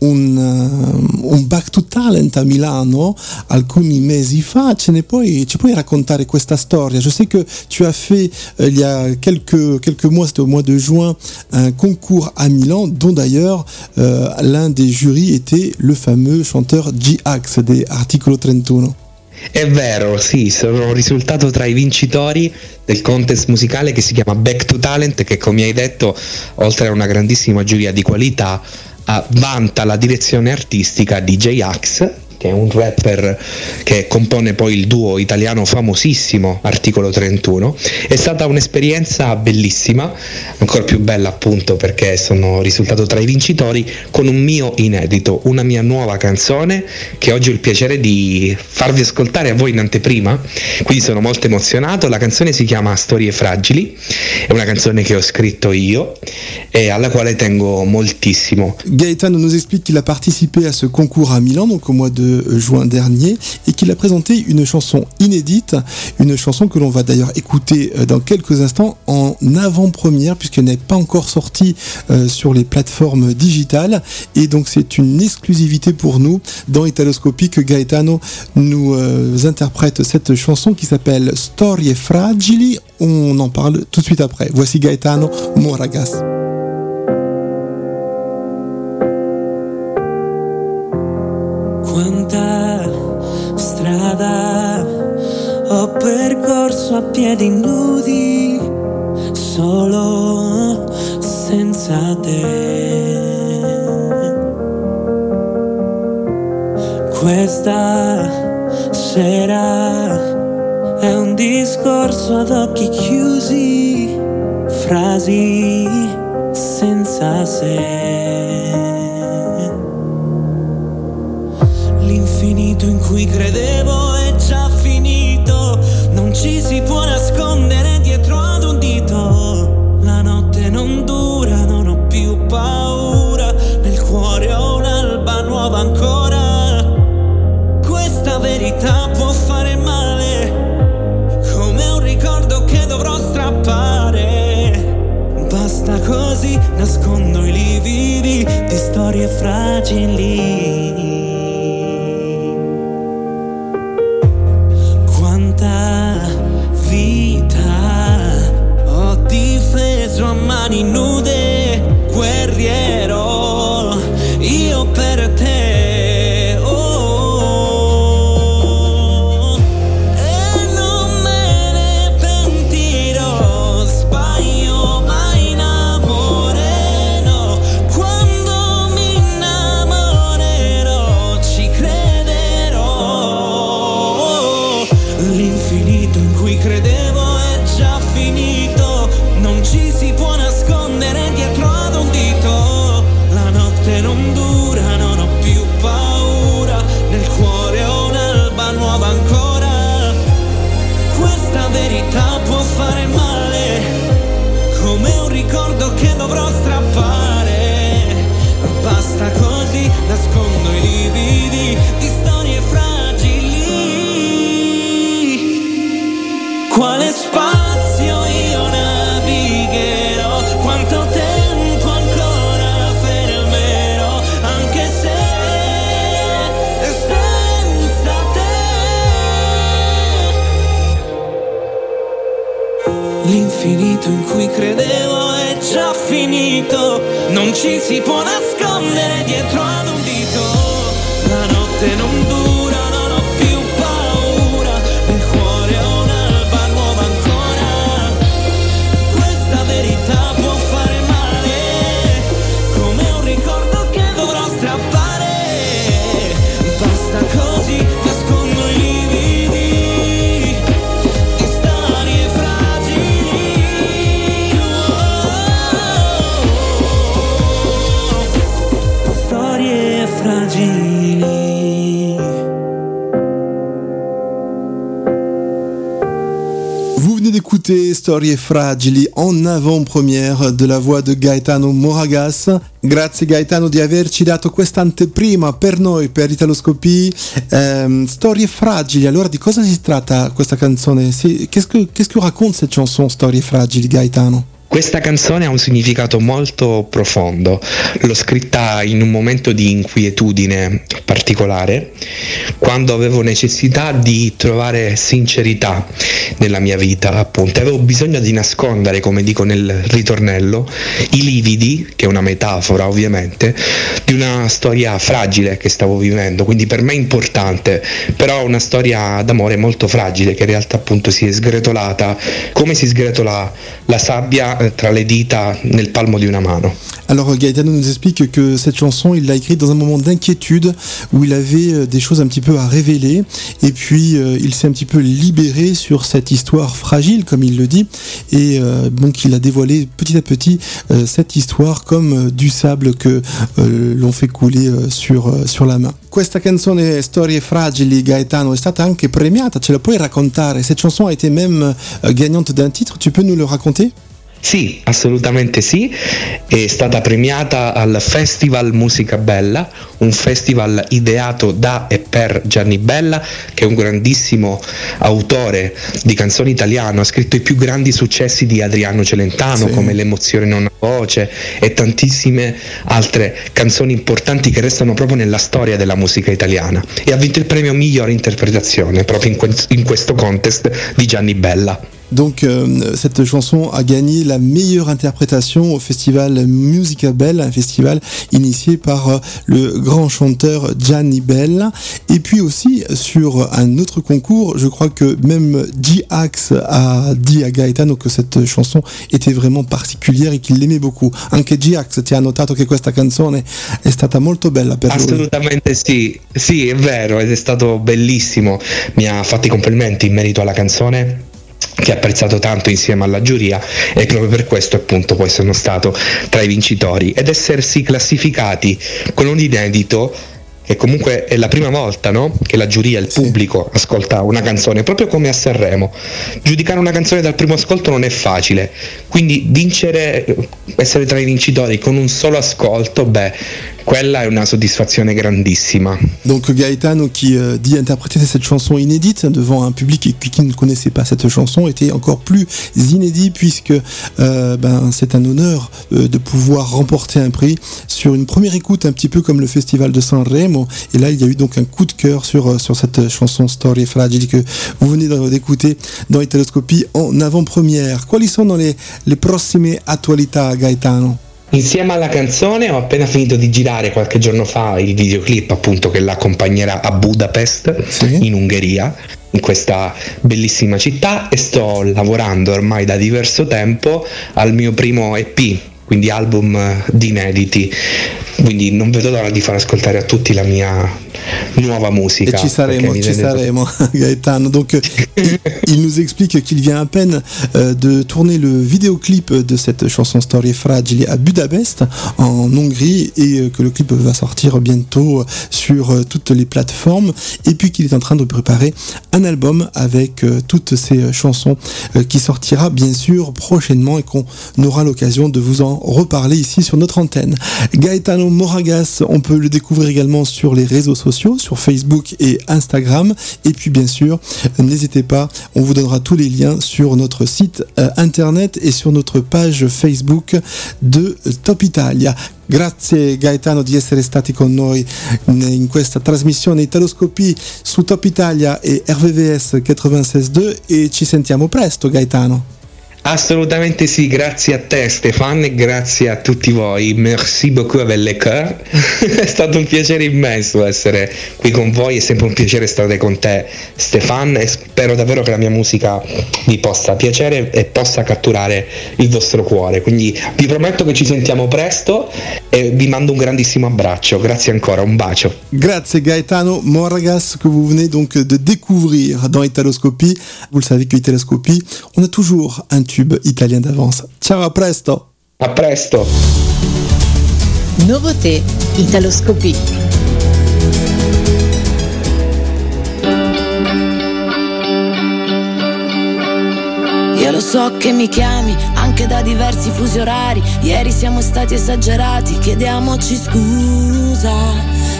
un, eh, un Back to Talent a Milano alcuni mesi fa, ce ne puoi, Je sais que tu as fait euh, il y a quelques, quelques mois, c'était au mois de juin, un concours à Milan, dont d'ailleurs euh, l'un des jurys était le fameux chanteur G-Ax di Articolo 31. È vero, sì, sono risultato tra i vincitori del contest musicale che si chiama Back to Talent, che come hai detto, oltre a una grandissima giuria di qualità, ah, vanta la direzione artistica di J-Ax, che è un rapper che compone poi il duo italiano famosissimo Articolo 31. È stata un'esperienza bellissima, ancora più bella appunto perché sono risultato tra i vincitori con un mio inedito, una mia nuova canzone che oggi ho il piacere di farvi ascoltare a voi in anteprima, quindi sono molto emozionato. La canzone si chiama Storie fragili, è una canzone che ho scritto io et à la quale tengo moltissimo. Gaëtan nous explique qu'il a participé à ce concours à Milan, donc au mois de juin dernier, et qu'il a présenté une chanson inédite, une chanson que l'on va d'ailleurs écouter euh, dans quelques instants en avant-première, puisqu'elle n'est pas encore sortie euh, sur les plateformes digitales, et donc c'est une exclusivité pour nous dans Italoscopie que Gaetano nous euh, interprète cette chanson qui s'appelle Storie fragili. On en parle tout de suite après. Voici Gaetano Moragas. Strada ho percorso a piedi nudi, solo senza te. Questa sera è un discorso ad occhi chiusi, frasi senza sé. fragilidade. si pone Storie Fragili en avant-première de la voix de Gaetano Moragas. Grazie Gaetano di averci dato questa anteprima per noi, per Italoscopie. Ehm, Storie Fragili, allora di cosa si tratta questa canzone Qu'est-ce que, qu'est-ce que raconte cette chanson Storie Fragili Gaetano Questa canzone ha un significato molto profondo, l'ho scritta in un momento di inquietudine particolare, quando avevo necessità di trovare sincerità nella mia vita, appunto, avevo bisogno di nascondere, come dico nel ritornello, i lividi, che è una metafora ovviamente, di una storia fragile che stavo vivendo, quindi per me importante, però una storia d'amore molto fragile che in realtà appunto si è sgretolata come si sgretola la sabbia tra le dita nel palmo di una mano. Alors Gaetano nous explique que cette chanson, il l'a écrite dans un moment d'inquiétude où il avait euh, des choses un petit peu à révéler et puis euh, il s'est un petit peu libéré sur cette histoire fragile comme il le dit et euh, donc il a dévoilé petit à petit euh, cette histoire comme euh, du sable que euh, l'on fait couler euh, sur, euh, sur la main. Questa canzone Storie fragili Gaetano è stata anche premiata, ce la puoi raccontare? Cette chanson a été même euh, gagnante d'un titre, tu peux nous le raconter? Sì, assolutamente sì, è stata premiata al Festival Musica Bella, un festival ideato da e per Gianni Bella, che è un grandissimo autore di canzoni italiano, ha scritto i più grandi successi di Adriano Celentano, Sì. come L'emozione non ha voce e tantissime altre canzoni importanti che restano proprio nella storia della musica italiana. E ha vinto il premio migliore interpretazione proprio in, que- in questo contest di Gianni Bella. Donc euh, cette chanson a gagné la meilleure interprétation au festival Musica Bella, un festival initié par euh, le grand chanteur Gianni Bella. Et puis aussi sur un autre concours, je crois que même G-Ax a dit à Gaetano que cette chanson était vraiment particulière et qu'il l'aimait beaucoup. Anche G-Ax ti ha notato che questa canzone è stata molto bella per lui. Assolutamente sì, sì è vero ed è stato bellissimo, mi ha fatto i complimenti in merito alla canzone che ha apprezzato tanto insieme alla giuria e proprio per questo appunto poi sono stato tra i vincitori ed essersi classificati con un inedito che comunque è la prima volta no? che la giuria, il pubblico ascolta una canzone, proprio come a Sanremo. Giudicare una canzone dal primo ascolto non è facile, quindi vincere, essere tra i vincitori con un solo ascolto, beh, quella è una soddisfazione grandissima. Donc Gaetano qui euh, dit interpréter cette chanson inédite devant un public qui, ne connaissait pas cette chanson était encore plus inédit puisque euh, ben, c'est un honneur euh, de pouvoir remporter un prix sur une première écoute un petit peu comme le festival de Sanremo et là il y a eu donc un coup de cœur sur, sur cette chanson Storie Fragili que vous venez d'écouter dans Italoscopie en avant-première. Quali sono le, le prossime attualità Gaetano? Insieme alla canzone ho appena finito di girare qualche giorno fa il videoclip appunto che l'accompagnerà a Budapest in Ungheria in questa bellissima città e sto lavorando ormai da diverso tempo al mio primo EP quindi album eh, di inediti. Quindi non vedo l'ora di far ascoltare a tutti la mia nuova musica Et ci saremo, ci saremo, Gaetano. Donc, euh, il, il nous explique qu'il vient à peine euh, de tourner le vidéoclip de cette chanson Storie Fragili à Budapest, en Hongrie, et euh, que le clip va sortir bientôt sur toutes les plateformes. Et puis qu'il est en train de préparer un album avec toutes ces chansons qui sortira bien sûr prochainement et qu'on aura l'occasion de vous en reparler ici sur notre antenne. Gaetano Moragas, on peut le découvrir également sur les réseaux sociaux, sur Facebook et Instagram. Et puis bien sûr, n'hésitez pas, on vous donnera tous les liens sur notre site euh, internet et sur notre page Facebook de euh, Top Italia. Grazie Gaetano di essere stati con noi in questa trasmissione Italoscopie su Top Italia e RVVS 96.2 e ci sentiamo presto Gaetano. Assolutamente sì, grazie a te Stefan e grazie a tutti voi. Merci beaucoup avec le cœur. è stato un piacere immenso essere qui con voi, è sempre un piacere stare con te Stefan e spero davvero che la mia musica vi possa piacere e possa catturare il vostro cuore. Quindi vi prometto che ci sentiamo presto e vi mando un grandissimo abbraccio. Grazie ancora, un bacio. Grazie Gaetano Moragas que vous venez donc de découvrir dans Italoscopie. Vous le savez que Italoscopie, on a toujours un tube italien d'avance. Ciao, à presto A presto Nouveauté Italoscopie. Io lo so che mi chiami anche da diversi fusi orari. Ieri siamo stati esagerati, chiediamoci scusa.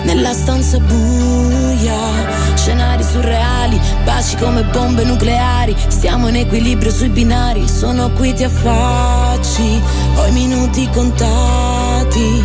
Nella stanza buia, scenari surreali, baci come bombe nucleari. Stiamo in equilibrio sui binari, sono qui ti affacci, ho i minuti contati.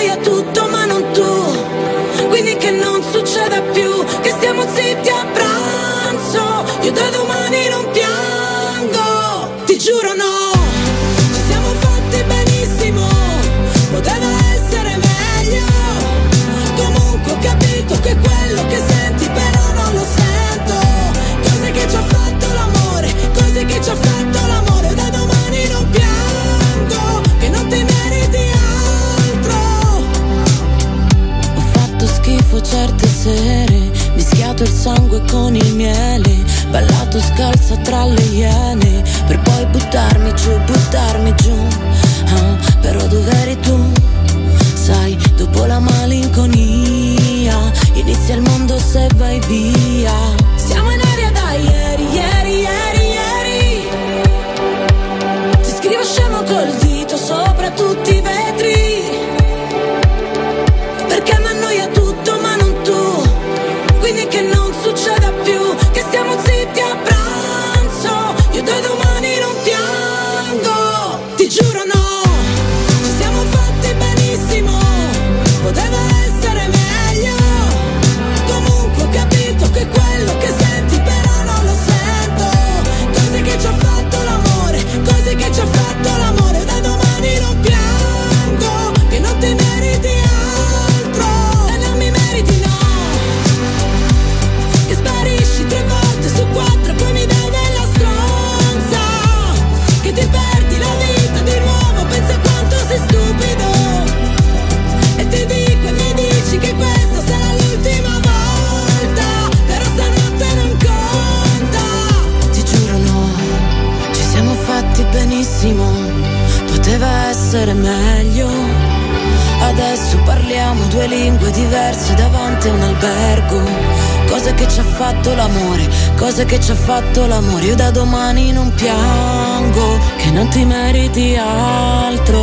Annoia tutto ma non tu. Quindi che non succeda più, che stiamo zitti il sangue con il miele, ballato scalza tra le iene, per poi buttarmi giù, buttarmi giù. Ah, però dov'eri tu? Sai, dopo la malinconia, inizia il mondo se vai via. Siamo in aria da ieri, ieri, ieri, ieri. Ti scrivo scemo col dito sopra tutti diverse davanti a un albergo. Cose che ci ha fatto l'amore, cose che ci ha fatto l'amore. Io da domani non piango, che non ti meriti altro,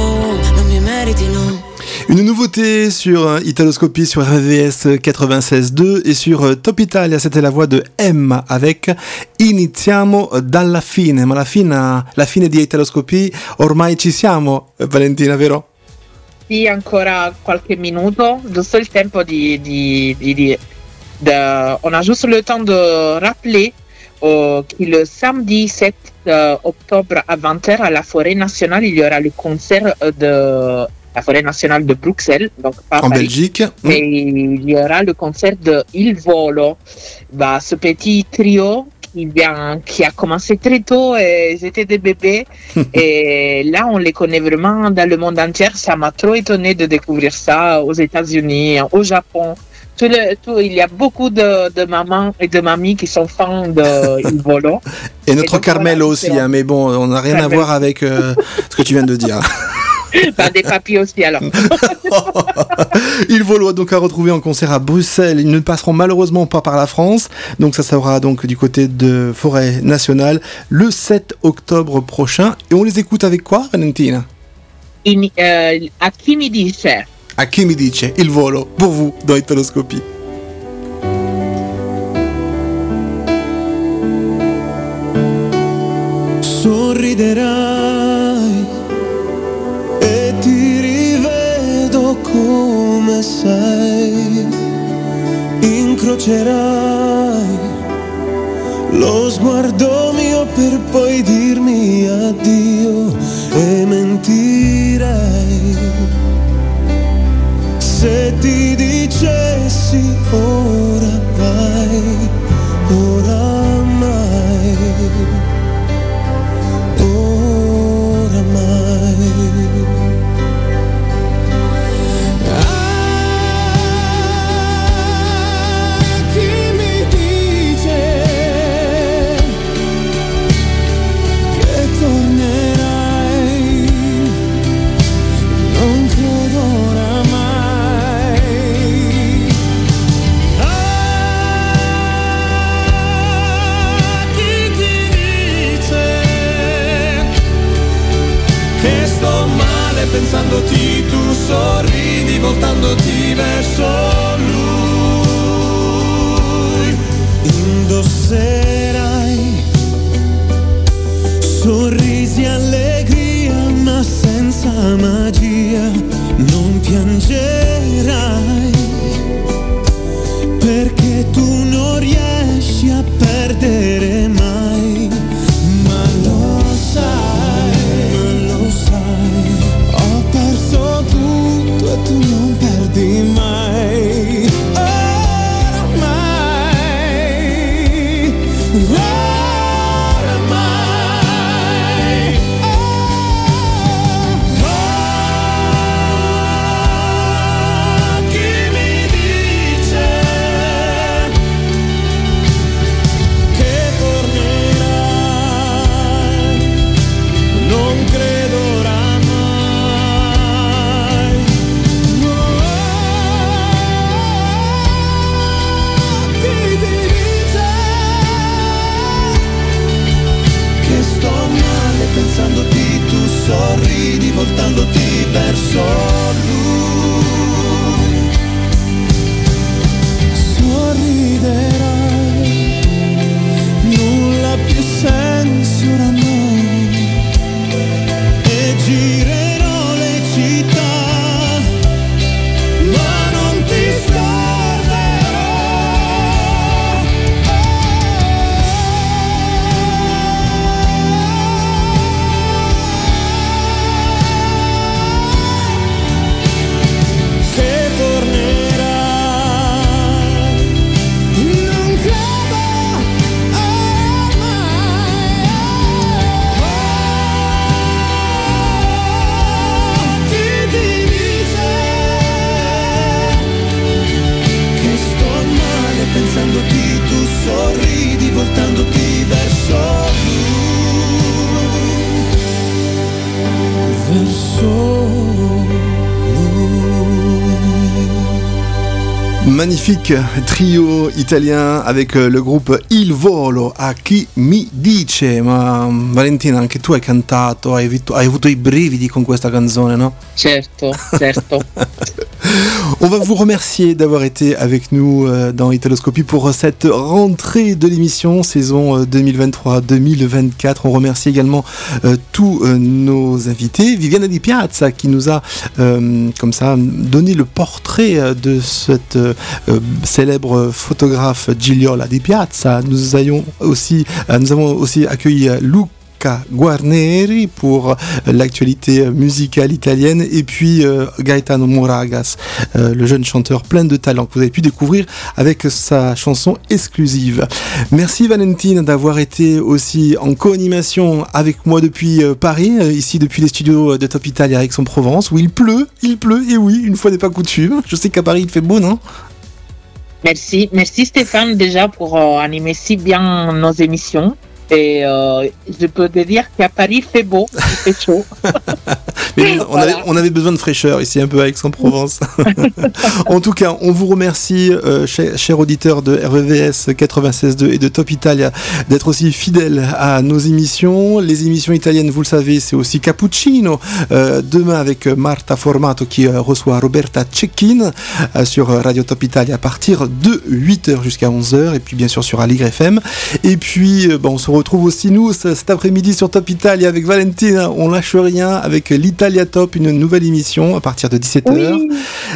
non mi meriti no. Une nouveauté sur euh, Italoscopie sur RVS 96.2 et sur euh, Top Italia, c'était la voix de M avec Iniziamo dalla fine, ma la fine, la fine di Italoscopie ormai ci siamo, Valentina, vero? Sì, ancora qualche minuto, giusto il tempo di... di, di- di- de- on a juste le temps de rappeler euh, que le samedi 7 euh, octobre à 20h à la Forêt nationale, il y aura le concert euh, de la Forêt nationale de Bruxelles, donc pas En Paris. Belgique. Et il y aura le concert de Il Volo, bah, ce petit trio qui, vient, qui a commencé très tôt, et ils étaient des bébés. et là, on les connaît vraiment dans le monde entier. Ça m'a trop étonné de découvrir ça aux États-Unis, au Japon. Tout le- tout- il y a beaucoup de, de mamans et de mamies qui sont fans de Il Volo. Et notre donc, voilà, Carmelo aussi, hein, mais bon, on n'a rien à voir avec euh, ce que tu viens de dire. Bah, des papiers aussi, alors. Il volo donc à retrouver en concert à Bruxelles. Ils ne passeront malheureusement pas par la France. Donc ça sera donc du côté de Forêt Nationale le 7 octobre prochain. Et on les écoute avec quoi, Valentina? In, euh, à qui mi dice À qui mi dice Il volo pour vous dans Italoscopie. sorriderai incrocerai lo sguardo mio per poi dirmi addio e mentirei pensandoti tu sorridi voltandoti verso Giovanni Magnifique trio italien avec euh, le groupe Il Volo a chi mi dice ma Valentina anche tu hai cantato hai avuto, hai avuto i brividi con questa canzone no? Certo, certo. On va vous remercier d'avoir été avec nous euh, dans Italoscopie pour cette rentrée de l'émission saison euh, 2023-2024. On remercie également euh, tous euh, nos invités. Viviana Di Piazza qui nous a euh, comme ça donné le portrait euh, de cette euh, célèbre photographe Gigliola Di Piazza. Euh, nous avons aussi accueilli euh, Luca Guarneri pour euh, l'actualité musicale italienne et puis Gaetano Moragas, le jeune chanteur plein de talent que vous avez pu découvrir avec sa chanson exclusive. Merci Valentine d'avoir été aussi en co-animation avec moi depuis Paris, ici depuis les studios de Top Italia Aix-en-Provence où il pleut, il pleut et oui, une fois n'est pas coutume. Je sais qu'à Paris il fait beau, non? Merci, merci Stéphane déjà pour euh, animer si bien nos émissions. Et euh, je peux te dire qu'à Paris, il fait beau, il fait chaud. Mais on, avait, on avait besoin de fraîcheur ici un peu à Aix-en-Provence. en tout cas, on vous remercie, euh, chers, chers auditeurs de RVVS 96.2 et de Top Italia, d'être aussi fidèles à nos émissions. Les émissions italiennes, vous le savez, c'est aussi Cappuccino. Euh, demain avec Marta Formato qui euh, reçoit Roberta Cecchine euh, sur Radio Top Italia à partir de 8h jusqu'à 11h et puis bien sûr sur Aligre FM. Et puis, euh, on se retrouve aussi nous ce- cet après-midi sur Top Italia avec Valentina. On lâche rien avec l'Italia Top, une nouvelle émission à partir de 17h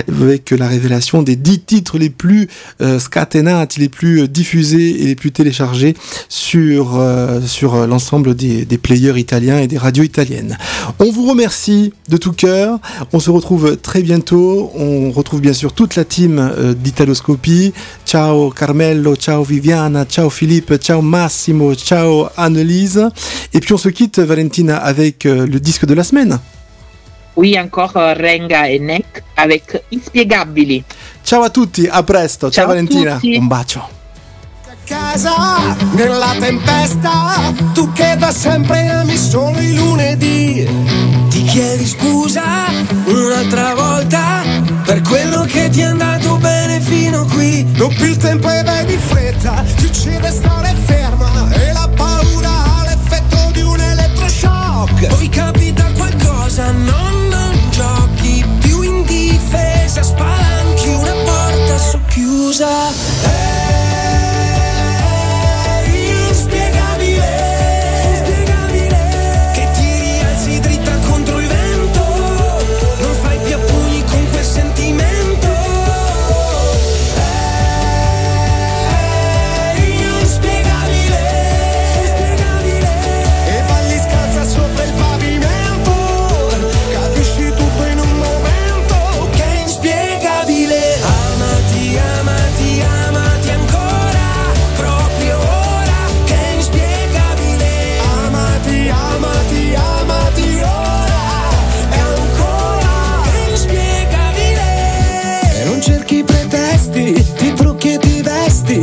avec la révélation des 10 titres les plus euh, scatenati, les plus euh, diffusés et les plus téléchargés sur, euh, sur euh, l'ensemble des, des players italiens et des radios italiennes. On vous remercie de tout cœur. On se retrouve très bientôt. On retrouve bien sûr toute la team euh, d'Italoscopie. Ciao Carmelo, ciao Viviana, ciao Philippe, ciao Massimo, ciao Annelise. Et puis on se quitte, Valentina, avec le disque de la semaine. Oui, encore euh, Renga e Neck avec Inspiegabili. Ciao a tutti, a presto. Ciao, Ciao Valentina, tutti. un bacio. casa nella tempesta, tu che da sempre ami solo i lunedì. Ti chiedi scusa un'altra volta per quello che ti è andato bene fino qui. Doppi il tempo e vai di fretta, ti uccide stare ferma e la paura ha l'effetto di un elettroshock. Poi capita qualcosa, no, non já.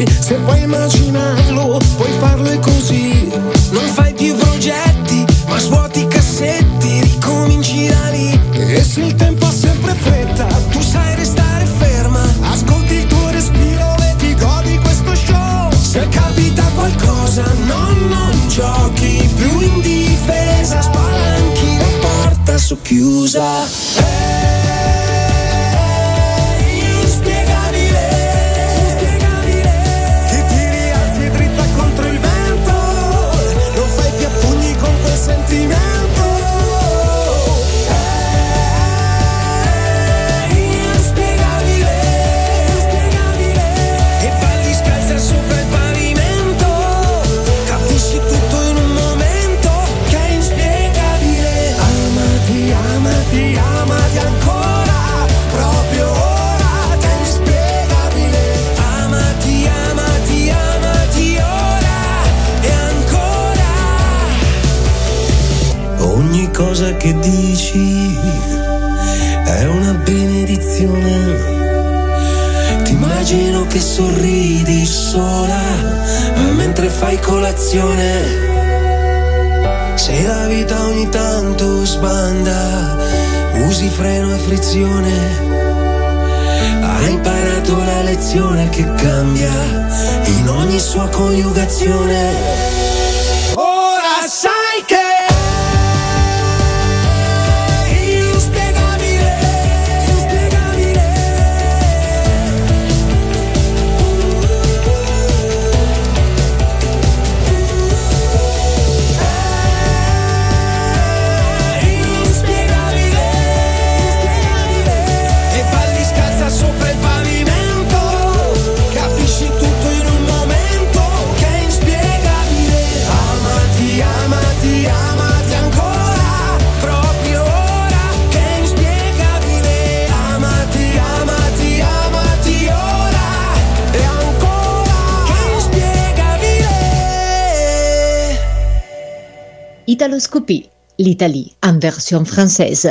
se puoi immaginarlo, puoi farlo e così. Non fai più progetti, ma svuoti i cassetti, ricominci da lì. E se il tempo ha sempre fretta, tu sai restare ferma. Ascolti il tuo respiro e ti godi questo show. Se capita qualcosa, no, non giochi più in difesa. Spalanchi la porta su chiusa. Hey! cosa che dici è una benedizione. Ti immagino che sorridi sola mentre fai colazione. Se la vita ogni tanto sbanda, usi freno e frizione. Hai imparato la lezione che cambia in ogni sua coniugazione. l'Italie en version française.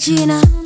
Regina.